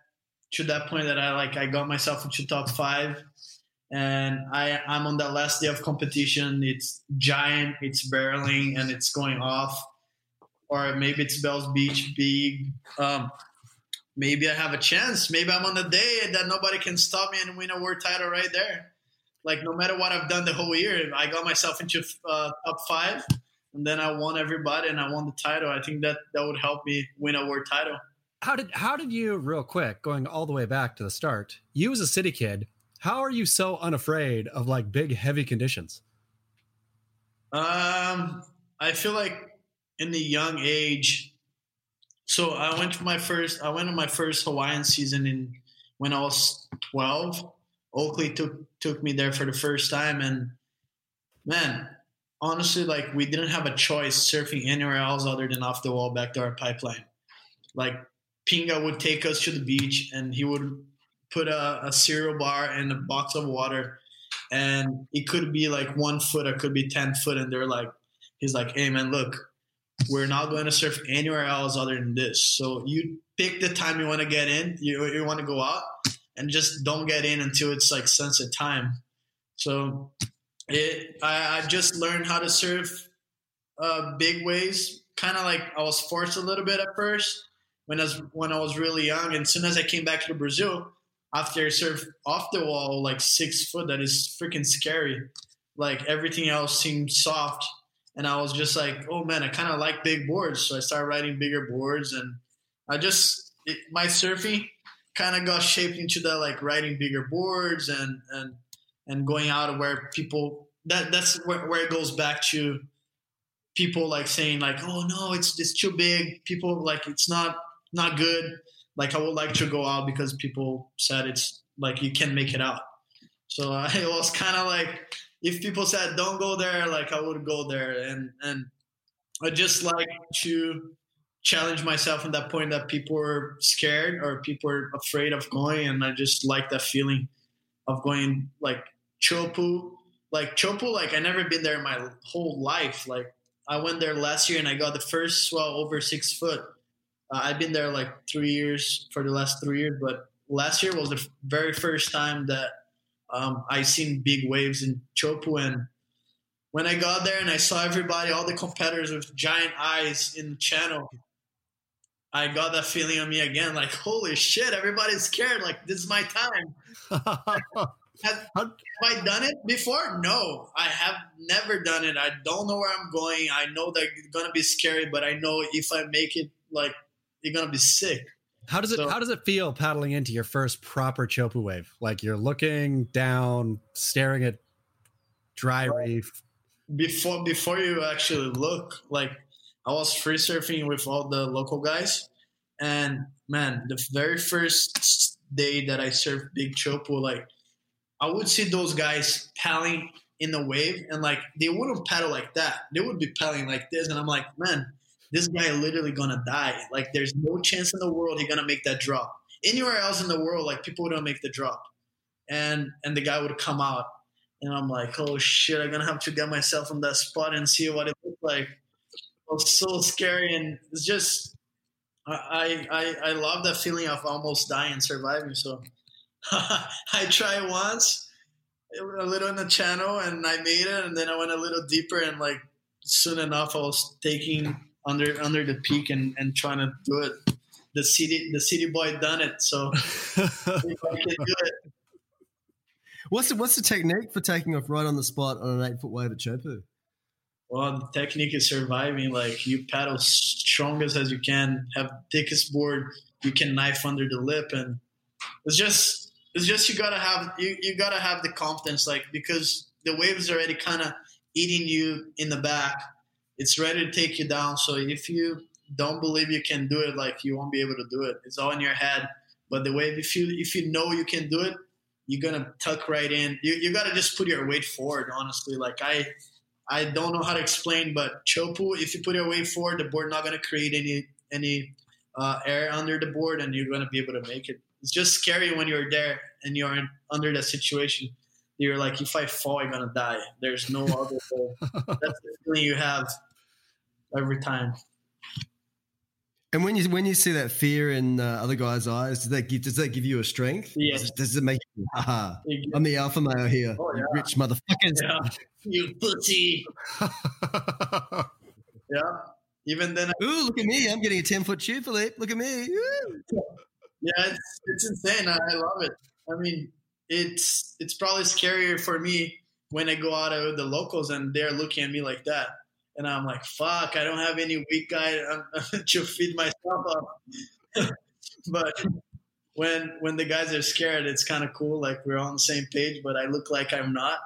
[SPEAKER 3] to that point that i like i got myself into top five and i i'm on that last day of competition it's giant it's barreling and it's going off or maybe it's Bells Beach big. Um, maybe I have a chance. Maybe I'm on the day that nobody can stop me and win a world title right there. Like no matter what I've done the whole year, I got myself into uh, top five, and then I won everybody and I won the title. I think that that would help me win a world title.
[SPEAKER 4] How did how did you real quick going all the way back to the start? You as a city kid, how are you so unafraid of like big heavy conditions?
[SPEAKER 3] Um, I feel like in the young age. So I went to my first. I went to my first Hawaiian season in when I was twelve. Oakley took took me there for the first time, and man, honestly, like we didn't have a choice surfing anywhere else other than off the wall back to our pipeline. Like Pinga would take us to the beach, and he would put a, a cereal bar and a box of water, and it could be like one foot, it could be ten foot, and they're like, he's like, "Hey man, look, we're not going to surf anywhere else other than this. So you pick the time you want to get in, you, you want to go out, and just don't get in until it's like sunset time. So it, I, I just learned how to surf uh, big waves. Kind of like I was forced a little bit at first when I was when I was really young. And as soon as I came back to Brazil, after I surfed off the wall like six foot, that is freaking scary. Like everything else seemed soft and I was just like, oh man, I kind of like big boards, so I started riding bigger boards, and I just it, my surfing kind of got shaped into that like riding bigger boards and and and going out where people that that's where, where it goes back to people like saying like oh no it's it's too big. People like it's not not good. Like i would like to go out because people said it's like you can make it out. So it was kind of like if people said don't go there, like I would go there, and and I just like to challenge myself in that point that people are scared or people are afraid of going, and I just like that feeling of going like Chopu, like Chopu, like I never been there in my whole life, like I went there last year and I got the first swell over six foot. Uh, I've been there like three years for the last three years, but last year was the very first time that um, I seen big waves in Chopu. And when I got there and I saw everybody, all the competitors with giant eyes in the channel, I got that feeling on me again, like holy shit, everybody's scared. Like this is my time. have, have, I done it before? No, I have never done it. I don't know where I'm going. I know that it's gonna be scary, but I know if I make it, like you're gonna be sick.
[SPEAKER 4] How does it so, How does it feel paddling into your first proper chopu wave? Like you're looking down, staring at dry reef.
[SPEAKER 3] Before before you actually look, like I was free surfing with all the local guys, and man, the very first day that I surfed big chopu, like I would see those guys paddling in the wave, and like they wouldn't paddle like that. They would be paddling like this, and I'm like, man, this guy literally gonna die. Like, there's no chance in the world he gonna make that drop. Anywhere else in the world, like people don't make the drop, and and the guy would come out, and I'm like, oh shit, I'm gonna have to get myself on that spot and see what it looks like It was so scary, and it's just I I I love that feeling of almost dying, surviving. So I tried once, a little in the channel, and I made it, and then I went a little deeper, and like soon enough, I was taking under under the peak and and trying to do it. The city the city boy done it, so do it.
[SPEAKER 2] What's the, what's the technique for taking off right on the spot on an eight foot wave at Chopu?
[SPEAKER 3] well, the technique is surviving. Like you paddle strongest as you can, have thickest board, you can knife under the lip, and it's just it's just you gotta have you you gotta have the confidence, like because the waves is already kind of eating you in the back. It's ready to take you down. So if you don't believe you can do it, like you won't be able to do it. It's all in your head. But the way if you if you know you can do it, you're gonna tuck right in. You you gotta just put your weight forward. Honestly, like I I don't know how to explain, but chopu, if you put your weight forward, the board not going to create any any uh, air under the board, and you're going to be able to make it. It's just scary when you're there and you're in, under that situation. You're like, if I fall, I'm gonna die. There's no other way. That's the feeling you have every time.
[SPEAKER 2] And when you when you see that fear in uh, other guys' eyes, does that give does that give you a strength?
[SPEAKER 3] Yes.
[SPEAKER 2] Does, does it make you, haha, I'm the alpha male here, oh, yeah. rich motherfuckers.
[SPEAKER 3] Yeah. You pussy. yeah. Even then.
[SPEAKER 2] I- Ooh, look at me! I'm getting a ten foot tube, Filipe. Look at me.
[SPEAKER 3] yeah, it's it's insane. I, I love it. I mean, it's it's probably scarier for me when I go out with the locals and they're looking at me like that and I'm like, fuck, I don't have any weak guy to feed myself up. but when when the guys are scared, it's kind of cool. Like we're on the same page, but I look like I'm not,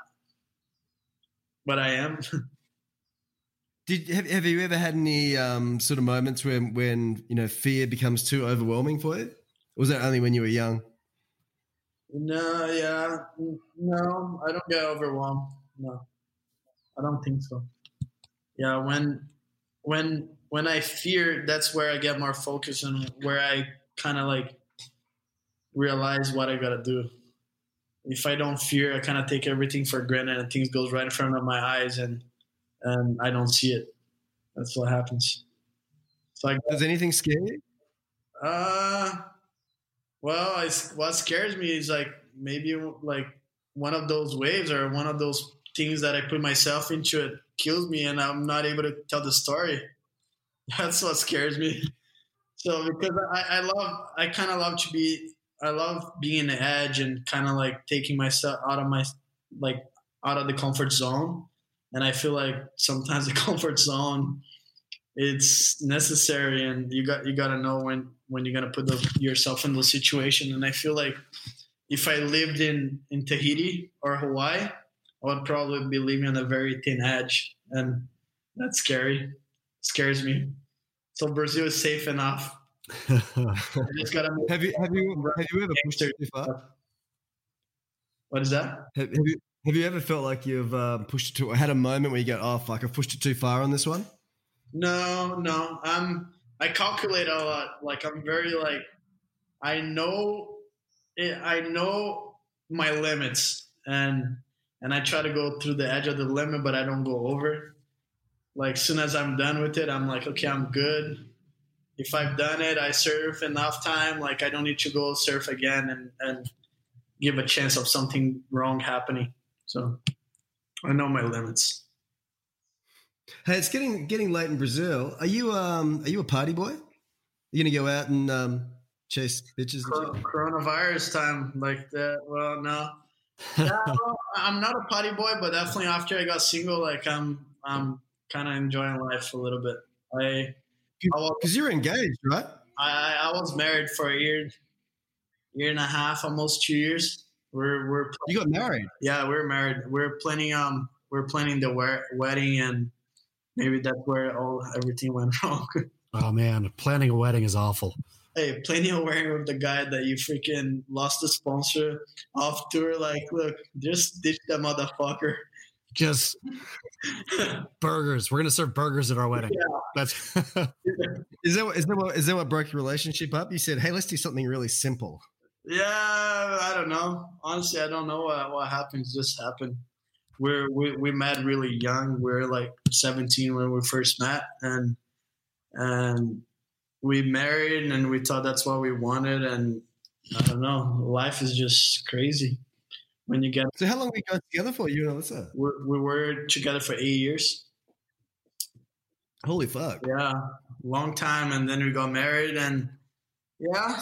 [SPEAKER 3] but I am.
[SPEAKER 2] Did have, have you ever had any um, sort of moments when when you know fear becomes too overwhelming for you? Or was that only when you were young?
[SPEAKER 3] No, yeah, no, I don't get overwhelmed. No, I don't think so yeah when when when i fear that's where i get more focus and where i kind of like realize what i gotta do. If i don't fear i kind of take everything for granted and things goes right in front of my eyes and and i don't see it. That's what happens.
[SPEAKER 2] So I, does anything scare you?
[SPEAKER 3] Uh well I, what scares me is like maybe like one of those waves or one of those things that i put myself into it kills me and I'm not able to tell the story. That's what scares me. So because I, I love, I kind of love to be, I love being in the edge and kind of like taking myself out of my, like out of the comfort zone. And I feel like sometimes the comfort zone, it's necessary, and you got you got to know when when you're gonna put the, yourself in the situation. And I feel like if I lived in in Tahiti or Hawaii, I would probably be living on a very thin edge, and that's scary. Scares me. So Brazil is safe enough.
[SPEAKER 2] just gotta have you have you have you ever pushed it too far?
[SPEAKER 3] What is that?
[SPEAKER 2] Have, have you have you ever felt like you've um, pushed it too? I had a moment where you go, "Oh fuck, I've pushed it too far on this one."
[SPEAKER 3] No, no. I'm. I calculate a lot. Like I'm very like. I know. It, I know my limits, and and I try to go through the edge of the limit, but I don't go over. like soon as I'm done with it, I'm like, okay, I'm good. If I've done it, I surf enough time. Like I don't need to go surf again and and give a chance of something wrong happening. So I know my limits.
[SPEAKER 2] Hey, it's getting getting late in Brazil. Are you um are you a party boy? Are you gonna go out and um chase bitches?
[SPEAKER 3] Coronavirus time like that. Well, no. Yeah, well, I'm not a party boy, but definitely after I got single, like I'm I'm kind of enjoying life a little bit. I
[SPEAKER 2] because you're engaged, right?
[SPEAKER 3] I I was married for a year, year and a half, almost two years. We're we're
[SPEAKER 2] you got married.
[SPEAKER 3] Yeah, we're married. We're planning um we're planning the wedding and maybe that's where all everything went wrong.
[SPEAKER 4] oh man, planning a wedding is awful.
[SPEAKER 3] Hey, plenty a wedding with the guy that you freaking lost the sponsor off tour. Like, look, just ditch that motherfucker.
[SPEAKER 4] Just burgers. We're gonna serve burgers at our wedding. Yeah. That's
[SPEAKER 2] is that is that what is that what broke your relationship up? You said, "Hey, let's do something really simple."
[SPEAKER 3] Yeah, I don't know. Honestly, I don't know what what happened. Just happened we're we, we met really young. We are like 17 when we first met, and and we married, and we thought that's what we wanted. And I don't know, life is just crazy when you get.
[SPEAKER 2] So how long we got together for? You and Alyssa?
[SPEAKER 3] we we were together for eight years.
[SPEAKER 2] Holy fuck!
[SPEAKER 3] Yeah, long time, and then we got married, and yeah,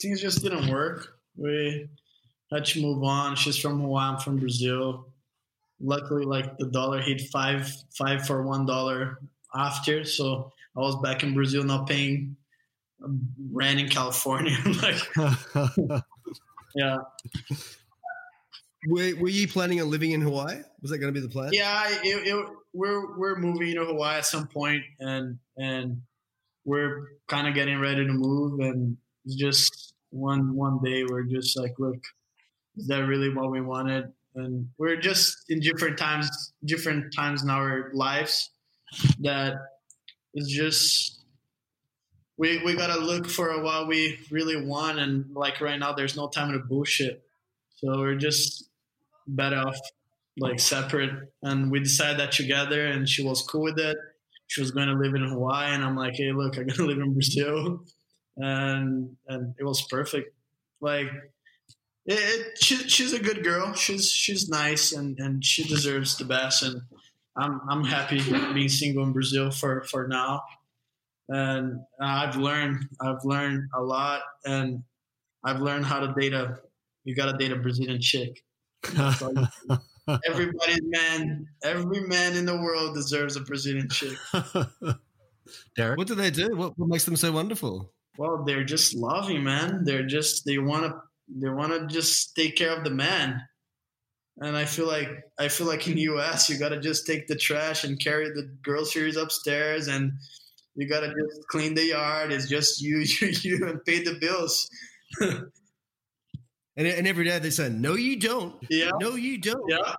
[SPEAKER 3] things just didn't work. We had to move on. She's from Hawaii. I'm from Brazil luckily like the dollar hit five five for one dollar after so i was back in brazil not paying rent in california. Like yeah.
[SPEAKER 2] Were, were you planning on living in hawaii? Was that going to be the plan?
[SPEAKER 3] Yeah it, it, we're we're moving to hawaii at some point and and we're kind of getting ready to move and just one one day we're just like look is that really what we wanted? And we're just in different times different times in our lives that is just we we gotta look for what we really want and like right now there's no time to bullshit so we're just better off like separate and we decided that together and she was cool with it she was going to live in hawaii and i'm like hey look i'm to live in brazil and and it was perfect like it, it, she, she's a good girl. She's she's nice and, and she deserves the best. And I'm I'm happy being single in Brazil for for now. And I've learned I've learned a lot, and I've learned how to date a. You got to date a Brazilian chick. Everybody, man, every man in the world deserves a Brazilian chick.
[SPEAKER 2] Derek, what do they do? What, what makes them so wonderful?
[SPEAKER 3] Well, they're just loving, man. They're just they want to they want to just take care of the man and i feel like i feel like in the us you got to just take the trash and carry the groceries upstairs and you got to just clean the yard. It's just you you you and pay the bills.
[SPEAKER 2] And, and every day they said, no you don't.
[SPEAKER 3] Yeah.
[SPEAKER 2] No you don't.
[SPEAKER 3] Yeah.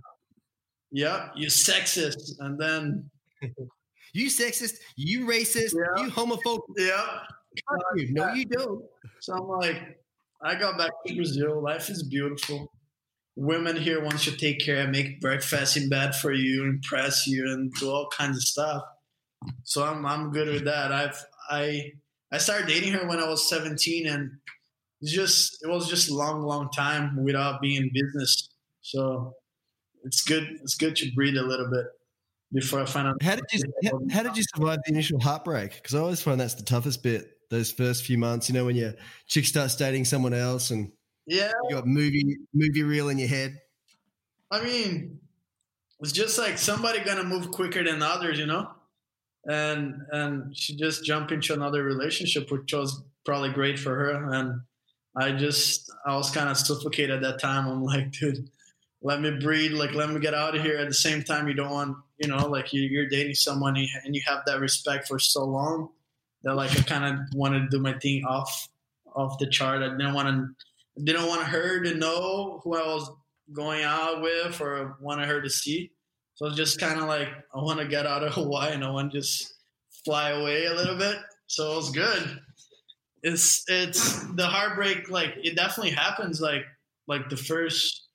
[SPEAKER 3] Yeah. You sexist. And then
[SPEAKER 2] you sexist. You racist. Yeah. you homophobic.
[SPEAKER 3] Yeah.
[SPEAKER 2] No you don't.
[SPEAKER 3] So i'm like I got back to Brazil. Life is beautiful. Women here want to take care, and make breakfast in bed for you, impress you, and do all kinds of stuff. So I'm I'm good with that. I've I I started dating her when I was 17, and it's just it was just a long, long time without being in business. So it's good. It's good to breathe a little bit before I find out.
[SPEAKER 2] How did you how, how did you survive the initial heartbreak? Because I always find that's the toughest bit those first few months. You know, when your chick starts dating someone else and
[SPEAKER 3] yeah,
[SPEAKER 2] you got movie movie reel in your head.
[SPEAKER 3] I mean, it's just like somebody gonna move quicker than others, you know, and and she just jumped into another relationship, which was probably great for her. And I just I was kind of suffocated at that time. I'm like, dude, let me breathe. Like, let me get out of here. At the same time, you don't want, you know, like you, you're dating someone and you have that respect for so long that like I kind of wanted to do my thing off off the chart. I didn't want to didn't want her to know who I was going out with or wanted her to see. So it's just kind of like I want to get out of Hawaii and I want to just fly away a little bit. So it was good. It's it's the heartbreak. Like it definitely happens. Like like the first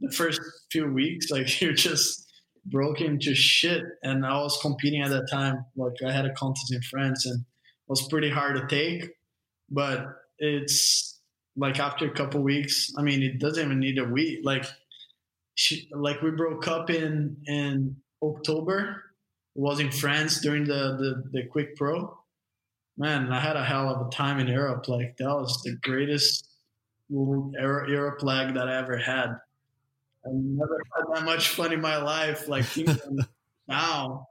[SPEAKER 3] the first few weeks. Like you're just broken to shit. And I was competing at that time. Like I had a contest in France and it was pretty hard to take. But it's like after a couple weeks, I mean, it doesn't even need a week. Like, she, like we broke up in in October. It was in France during the the, the Quik Pro. Man, I had a hell of a time in Europe. Like that was the greatest Europe leg that I ever had. I never had that much fun in my life, like now.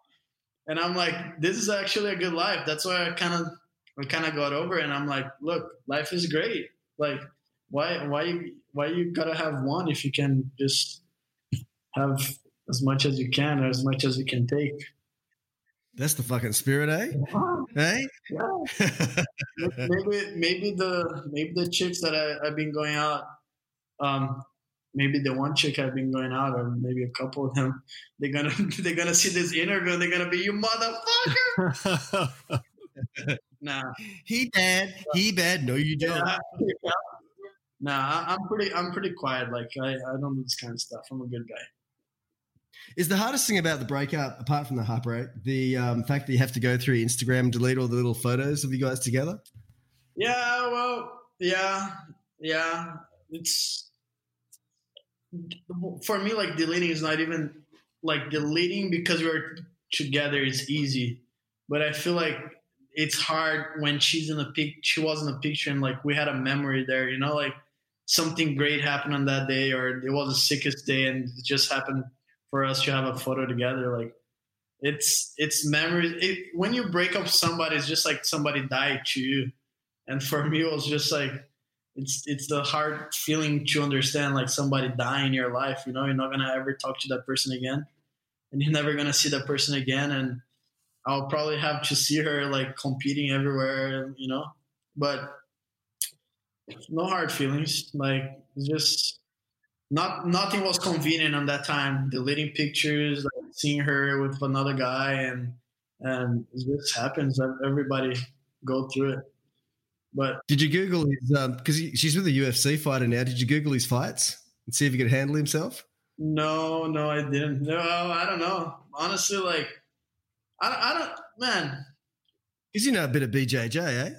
[SPEAKER 3] And I'm like, this is actually a good life. That's why I kind of I kind of got over it. And I'm like, look, life is great. Like, why why why you gotta have one if you can just have as much as you can or as much as you can take.
[SPEAKER 2] That's the fucking spirit, eh? Yeah. Eh?
[SPEAKER 3] Yeah. maybe maybe the maybe the chicks that I, have been going out, um, maybe the one chick I've been going out, or maybe a couple of them, they're gonna they're gonna see this interview and they're gonna be you motherfucker. nah.
[SPEAKER 2] He bad. He bad. No, you don't. Yeah.
[SPEAKER 3] Nah, I'm pretty I'm pretty quiet. Like I, I don't do this kind of stuff. I'm a good guy.
[SPEAKER 2] Is the hardest thing about the breakup, apart from the heartbreak, the um, fact that you have to go through Instagram delete all the little photos of you guys together?
[SPEAKER 3] Yeah, well, yeah, yeah. It's for me like deleting is not even like deleting because we're together is easy, but I feel like it's hard when she's in the pic. She was in the picture and like we had a memory there, you know, like something great happened on that day, or it was the sickest day, and it just happened for us to have a photo together. Like it's it's memories. It, when you break up somebody, it's just like somebody died to you. And for me, it was just like it's it's the hard feeling to understand like somebody dying in your life. You know, you're not gonna ever talk to that person again, and you're never gonna see that person again. And I'll probably have to see her like competing everywhere. You know, but no hard feelings. Like just not nothing was convenient on that time. Deleting pictures, like seeing her with another guy, and and this happens. Everybody go through it. But
[SPEAKER 2] did you Google his? Because um, she's with a UFC fighter now. Did you Google his fights and see if he could handle himself?
[SPEAKER 3] No, no, I didn't. No, I don't know. Honestly, like I, I don't, man.
[SPEAKER 2] Because you know a bit of BJJ, eh?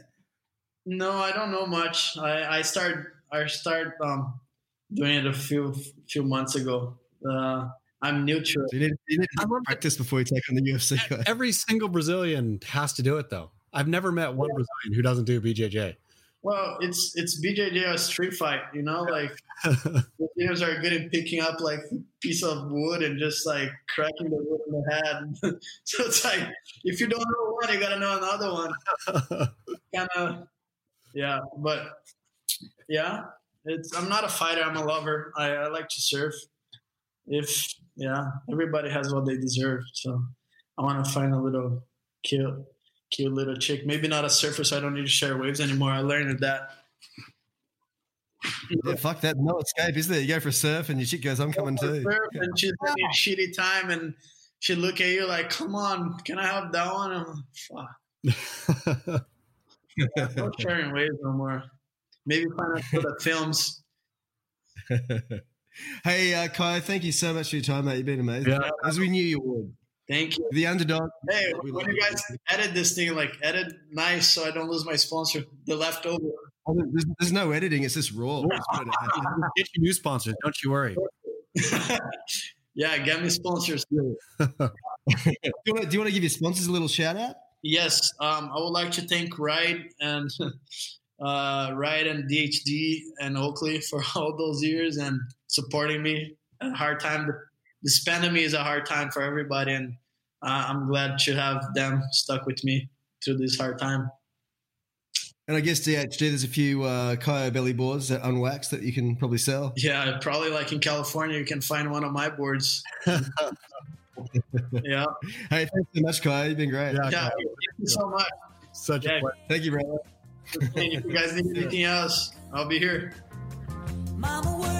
[SPEAKER 3] No, I don't know much. I I start I start um doing it a few few months ago. Uh, I'm new to it.
[SPEAKER 2] you didn't, you didn't practice before you take on the UFC. Guy.
[SPEAKER 4] Every single Brazilian has to do it, though. I've never met one yeah. Brazilian who doesn't do BJJ.
[SPEAKER 3] Well, it's it's BJJ a street fight, you know. Like Brazilians are good at picking up like piece of wood and just like cracking the wood in the head. so it's like if you don't know one, you gotta know another one. kind of, yeah. But yeah, it's I'm not a fighter. I'm a lover. I, I like to surf. If yeah, everybody has what they deserve. So I want to find a little cute, cute little chick. Maybe not a surfer, so I don't need to share waves anymore. I learned that.
[SPEAKER 2] Yeah, fuck that. No escape, is there? You go for a surf and your chick goes, I'm coming too.
[SPEAKER 3] and she's having a shitty time and she look at you like, come on, can I have that one? I'm like, fuck. yeah, no sharing waves no more. Maybe find out for the films.
[SPEAKER 2] hey, uh, Kai, thank you so much for your time, mate. You've been amazing. Yeah. As we knew you would.
[SPEAKER 3] Thank you.
[SPEAKER 2] The underdog.
[SPEAKER 3] Hey, when you guys edit this thing, like edit nice so I don't lose my sponsor, the leftover.
[SPEAKER 2] Oh, there's, there's, no editing. It's just raw.
[SPEAKER 4] get your new sponsors. Don't you worry.
[SPEAKER 3] yeah, get me sponsors.
[SPEAKER 2] do, you want to, do you want to give your sponsors a little shout out?
[SPEAKER 3] Yes. Um, I would like to thank Ride and uh, Ride and DHD and Oakley for all those years and supporting me. A hard time. This pandemic is a hard time for everybody, and uh, I'm glad to have them stuck with me through this hard time.
[SPEAKER 2] And I guess DHD, there's a few uh, Caio Ibelli boards that unwaxed that you can probably sell.
[SPEAKER 3] Yeah, probably like in California, you can find one of my boards. yeah.
[SPEAKER 2] Hey, thanks so much, Kai. You've been great.
[SPEAKER 3] Yeah, yeah thank you so much.
[SPEAKER 2] Such yeah. a pleasure. Thank you, brother
[SPEAKER 3] if you guys need anything else, I'll be here.
[SPEAKER 5] Thank